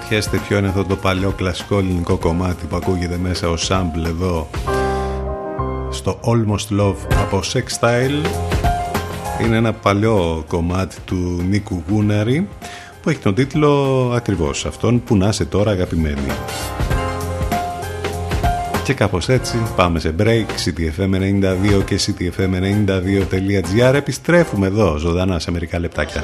Αναρωτιέστε ποιο είναι αυτό το παλιό κλασικό ελληνικό κομμάτι που ακούγεται μέσα ως sample εδώ στο Almost Love από Sex Style είναι ένα παλιό κομμάτι του Νίκου Γούναρη που έχει τον τίτλο ακριβώς αυτόν που να είσαι τώρα αγαπημένη. Και κάπως έτσι πάμε σε break ctfm92 και ctfm92.gr επιστρέφουμε εδώ ζωντανά σε μερικά λεπτάκια.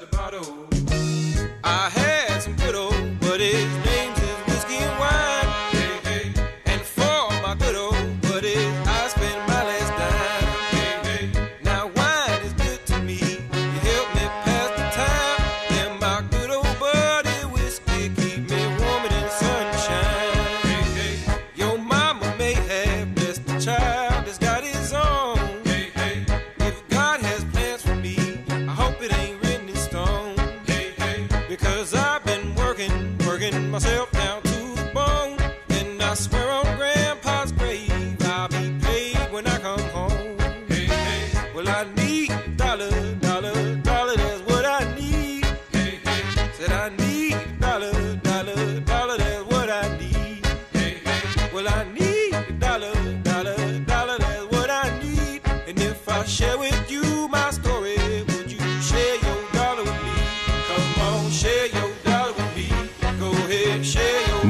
the bottle. I had some good old buddies.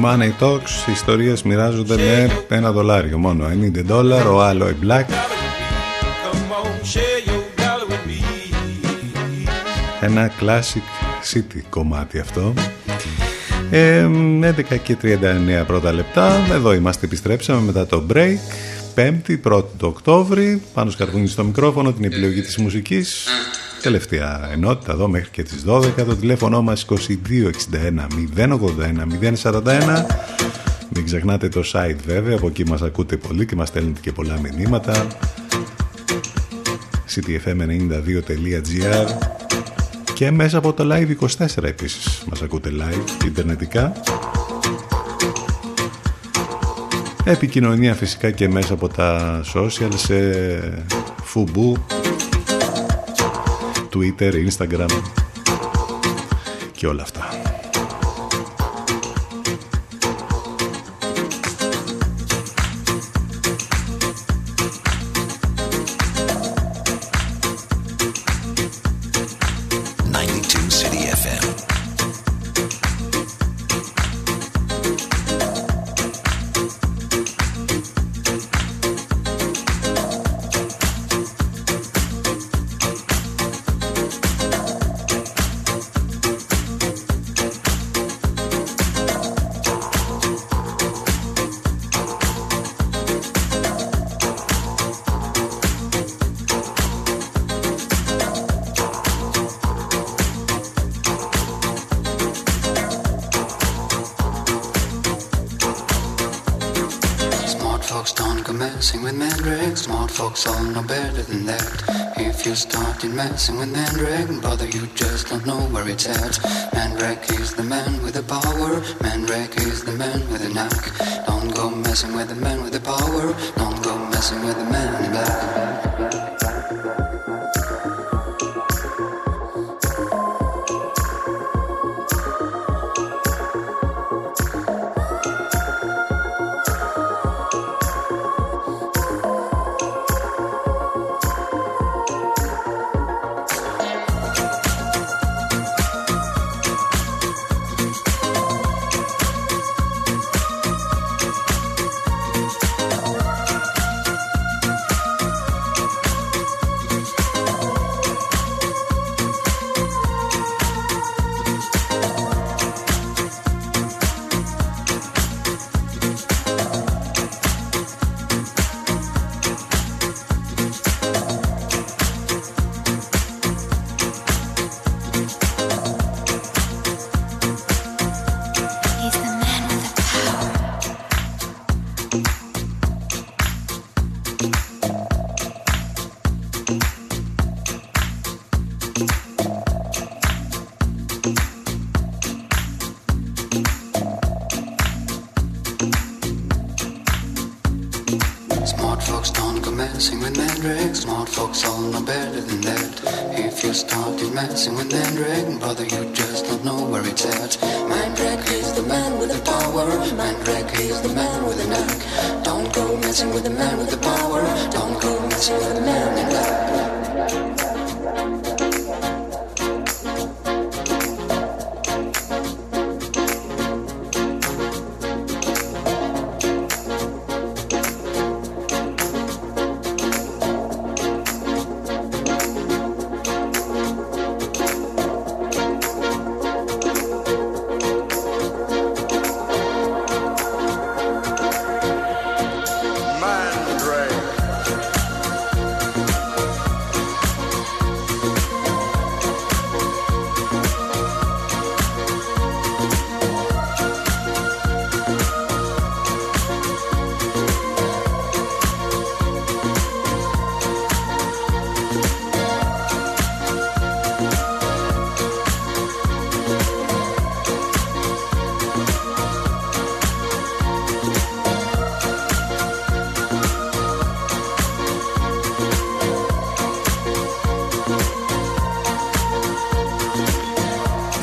Money Talks, οι ιστορίες μοιράζονται με ένα δολάριο μόνο. 90 δόλαρο, ο άλλο η Black. Ένα classic city κομμάτι αυτό. Ε, 11 και 39 πρώτα λεπτά. Εδώ είμαστε, επιστρέψαμε μετά το break. 5η, 1η του Οκτώβρη. Πάνω σκαρβούνι στο μικρόφωνο, την επιλογή της μουσικής. Τελευταία ενότητα εδώ μέχρι και τις 12 Το τηλέφωνο μας 2261 081 041 Μην ξεχνάτε το site βέβαια Από εκεί μας ακούτε πολύ και μας στέλνετε και πολλά μηνύματα. ctfm92.gr και μέσα από το live24 επίσης μας ακούτε live ιντερνετικά. Επικοινωνία φυσικά και μέσα από τα social σε φουμπού. Twitter, Instagram και όλα αυτά. With the power. Man Mandrake is the man with the knack. Don't go messing with the man with the power. Don't go messing with the man in black.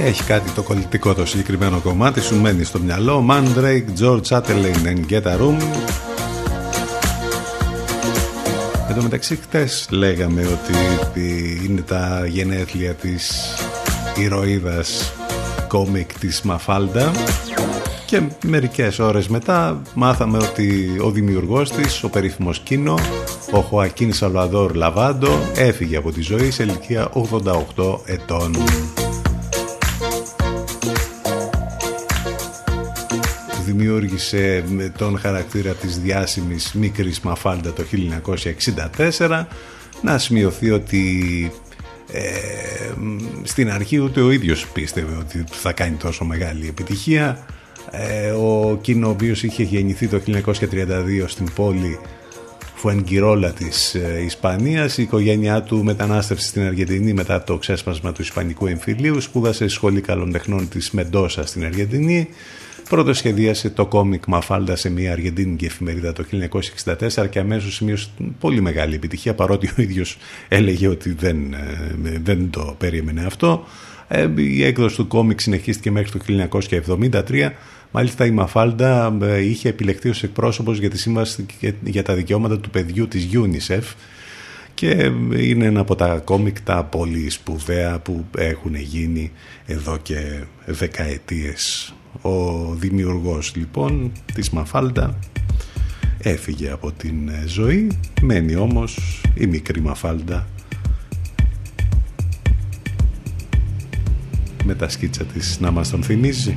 Έχει κάτι το κολλητικό το συγκεκριμένο κομμάτι, σου μένει στο μυαλό. Mandrake, George Chatelain and Get a Room. Εν τω μεταξύ χτες λέγαμε ότι είναι τα γενέθλια της ηρωίδας κόμικ της Μαφάλντα και μερικές ώρες μετά μάθαμε ότι ο δημιουργός της, ο περίφημος Κίνο, ο Χωακίν Σαλβαδόρ Λαβάντο, έφυγε από τη ζωή σε ηλικία 88 ετών. Δημιούργησε με τον χαρακτήρα της διάσημης μικρής Μαφάλντα το 1964 να σημειωθεί ότι ε, στην αρχή ούτε ο ίδιος πίστευε ότι θα κάνει τόσο μεγάλη επιτυχία. Ε, ο Κίνο ο οποίος είχε γεννηθεί το 1932 στην πόλη Φουενγκυρόλα της ε, Ισπανίας η οικογένειά του μετανάστευσε στην Αργεντινή μετά το ξέσπασμα του Ισπανικού εμφυλίου σπούδασε σχολή καλών τεχνών της Μεντόσα στην Αργεντινή Πρώτο σχεδίασε το κόμικ Μαφάλντα σε μια αργεντίνικη εφημερίδα το 1964 και αμέσως σημείωσε πολύ μεγάλη επιτυχία παρότι ο ίδιος έλεγε ότι δεν, ε, δεν το περίμενε αυτό. Ε, Η έκδοση του κόμικ συνεχίστηκε μέχρι το 1973. Μάλιστα η Μαφάλντα ε, είχε επιλεχθεί ως εκπρόσωπος για τη Σύμβαση για τα Δικαιώματα του Παιδιού της UNICEF και είναι ένα από τα κόμικ τα πολύ σπουδαία που έχουν γίνει εδώ και δεκαετίες. Ο δημιουργός λοιπόν της Μαφάλτα έφυγε από την ζωή, μένει όμως η μικρή Μαφάλτα με τα σκίτσα της να μας τον θυμίζει.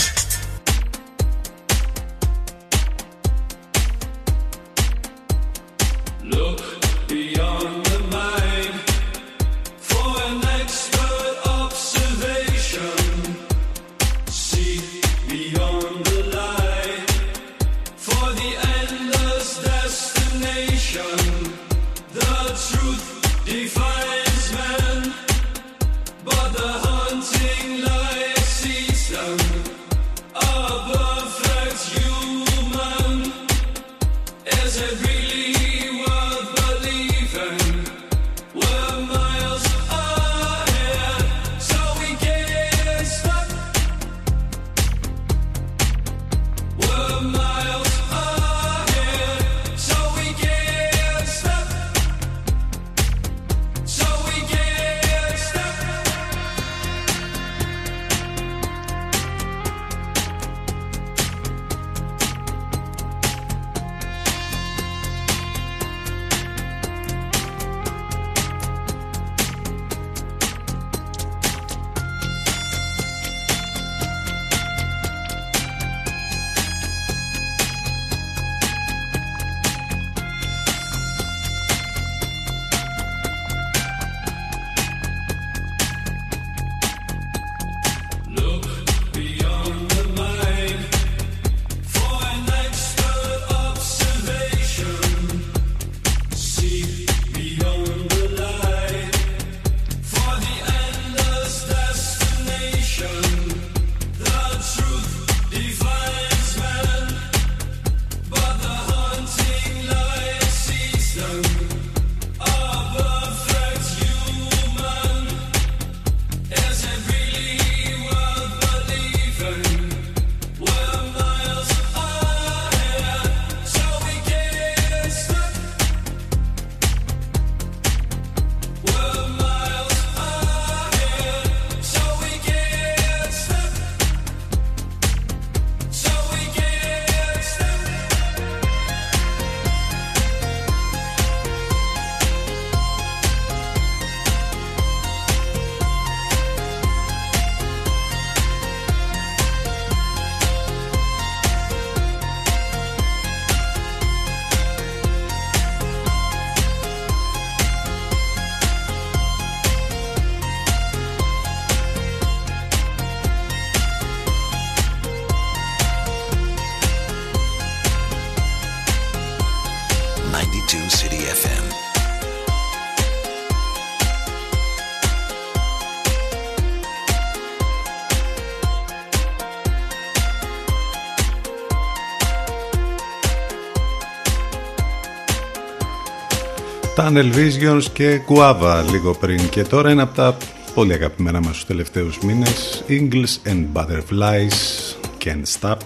Tunnel Visions και Guava λίγο πριν. Και τώρα είναι από τα πολύ αγαπημένα μας τους τελευταίους μήνες Ingles and Butterflies Can't Stop.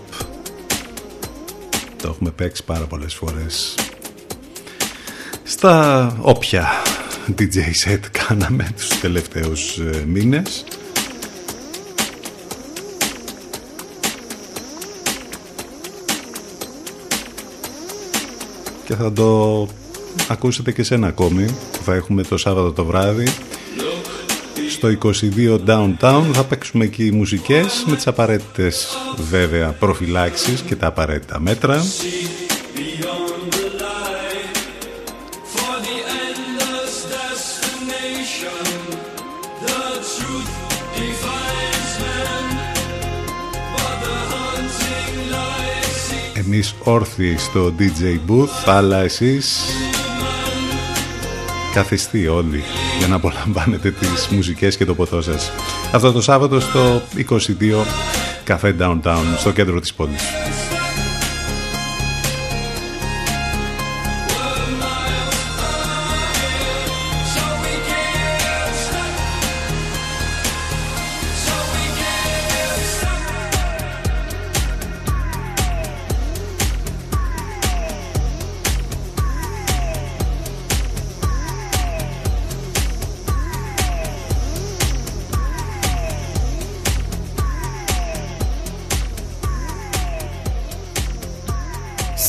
Το έχουμε παίξει πάρα πολλές φορές. Στα όποια DJ set κάναμε τους τελευταίους ε, μήνες. Και θα το ακούσετε και σε ένα ακόμη που θα έχουμε το Σάββατο το βράδυ στο 22 Downtown θα παίξουμε εκεί μουσικές με τις απαραίτητες βέβαια προφυλάξεις και τα απαραίτητα μέτρα Beyond the light for the endless destination. The truth defines man, but the hunting light sees εμείς όρθιοι στο DJ Booth αλλά εσείς καθιστεί όλοι για να απολαμβάνετε τις μουσικές και το ποτό σας. Αυτό το Σάββατο στο 22 Café Downtown στο κέντρο της πόλης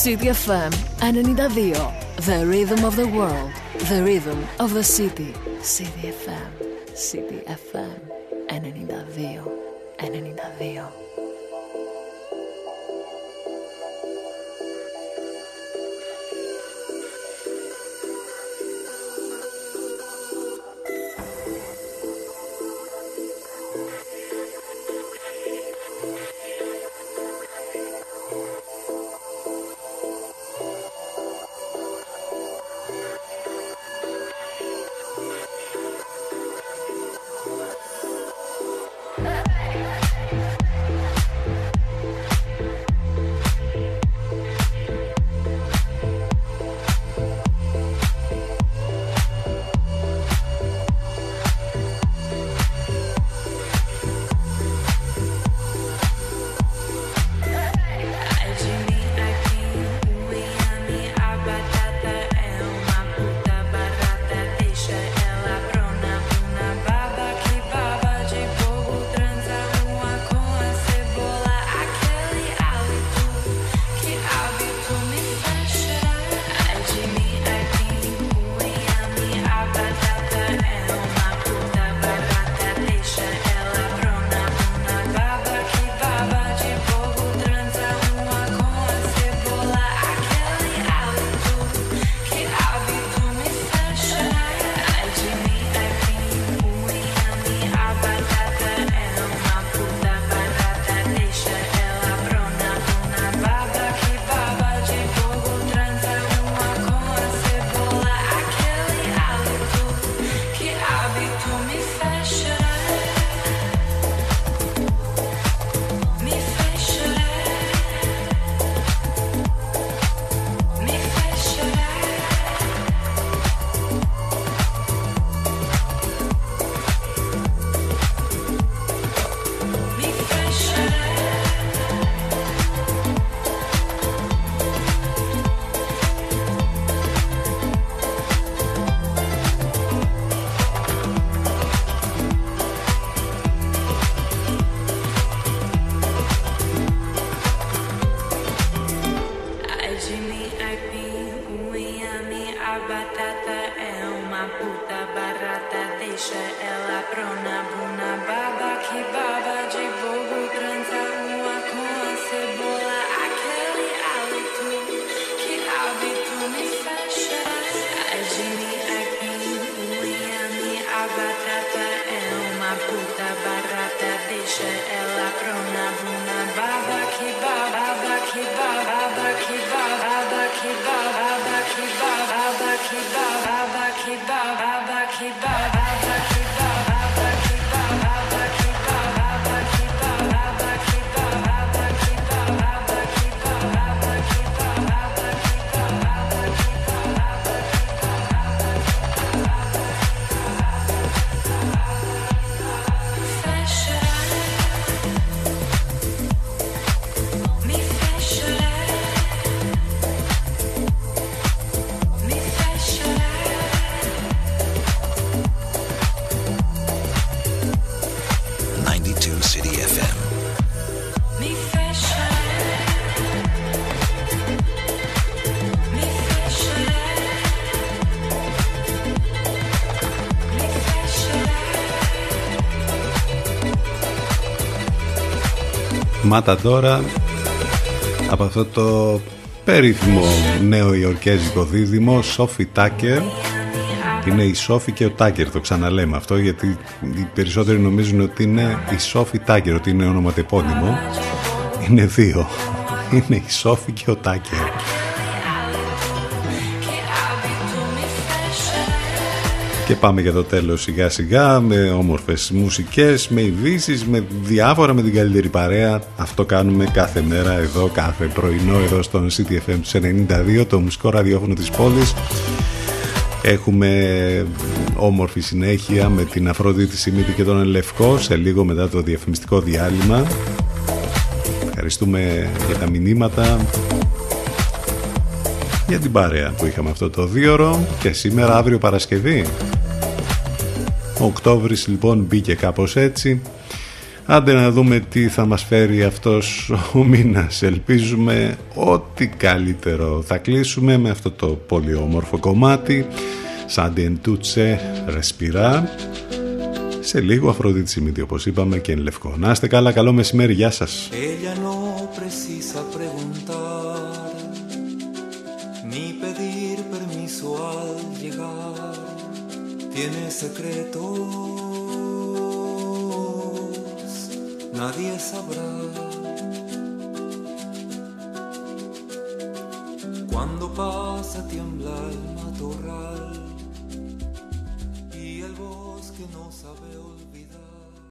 CDFM 92. The rhythm of the world. The rhythm of the city. City FM. City FM. 92. 92. ela prona, buna, baba, que baba de boa. Μάτα τώρα από αυτό το περίφημο νέο ιορκέζικο δίδυμο Σόφι Τάκερ. Είναι η Σόφι και ο Τάκερ το ξαναλέμε αυτό γιατί οι περισσότεροι νομίζουν ότι είναι η Σόφι Τάκερ ότι είναι ονοματεπώνυμο. Είναι δύο. Είναι η Σόφι και ο Τάκερ Και πάμε για το τέλος σιγά σιγά με όμορφες μουσικές, με ειδήσεις, με διάφορα με την καλύτερη παρέα. Αυτό κάνουμε κάθε μέρα εδώ, κάθε πρωινό εδώ στον CTFM 92, το μουσικό ραδιόφωνο της πόλης. Έχουμε όμορφη συνέχεια με την Αφροδίτη Σιμίτη και τον Ελευκό σε λίγο μετά το διαφημιστικό διάλειμμα. Ευχαριστούμε για τα μηνύματα, για την παρέα που είχαμε αυτό το δίωρο και σήμερα αύριο Παρασκευή. Ο Οκτώβρης λοιπόν μπήκε κάπως έτσι. Άντε να δούμε τι θα μας φέρει αυτός ο μήνας. Ελπίζουμε ότι καλύτερο θα κλείσουμε με αυτό το πολύ όμορφο κομμάτι. Σαντιεντούτσε Ρεσπιρά. Σε λίγο Αφροδίτη Σιμίτη όπως είπαμε και εν λευκό. Να είστε καλά, καλό μεσημέρι, γεια σας. Tiene secretos, nadie sabrá. Cuando pasa tiembla el matorral y el bosque no sabe.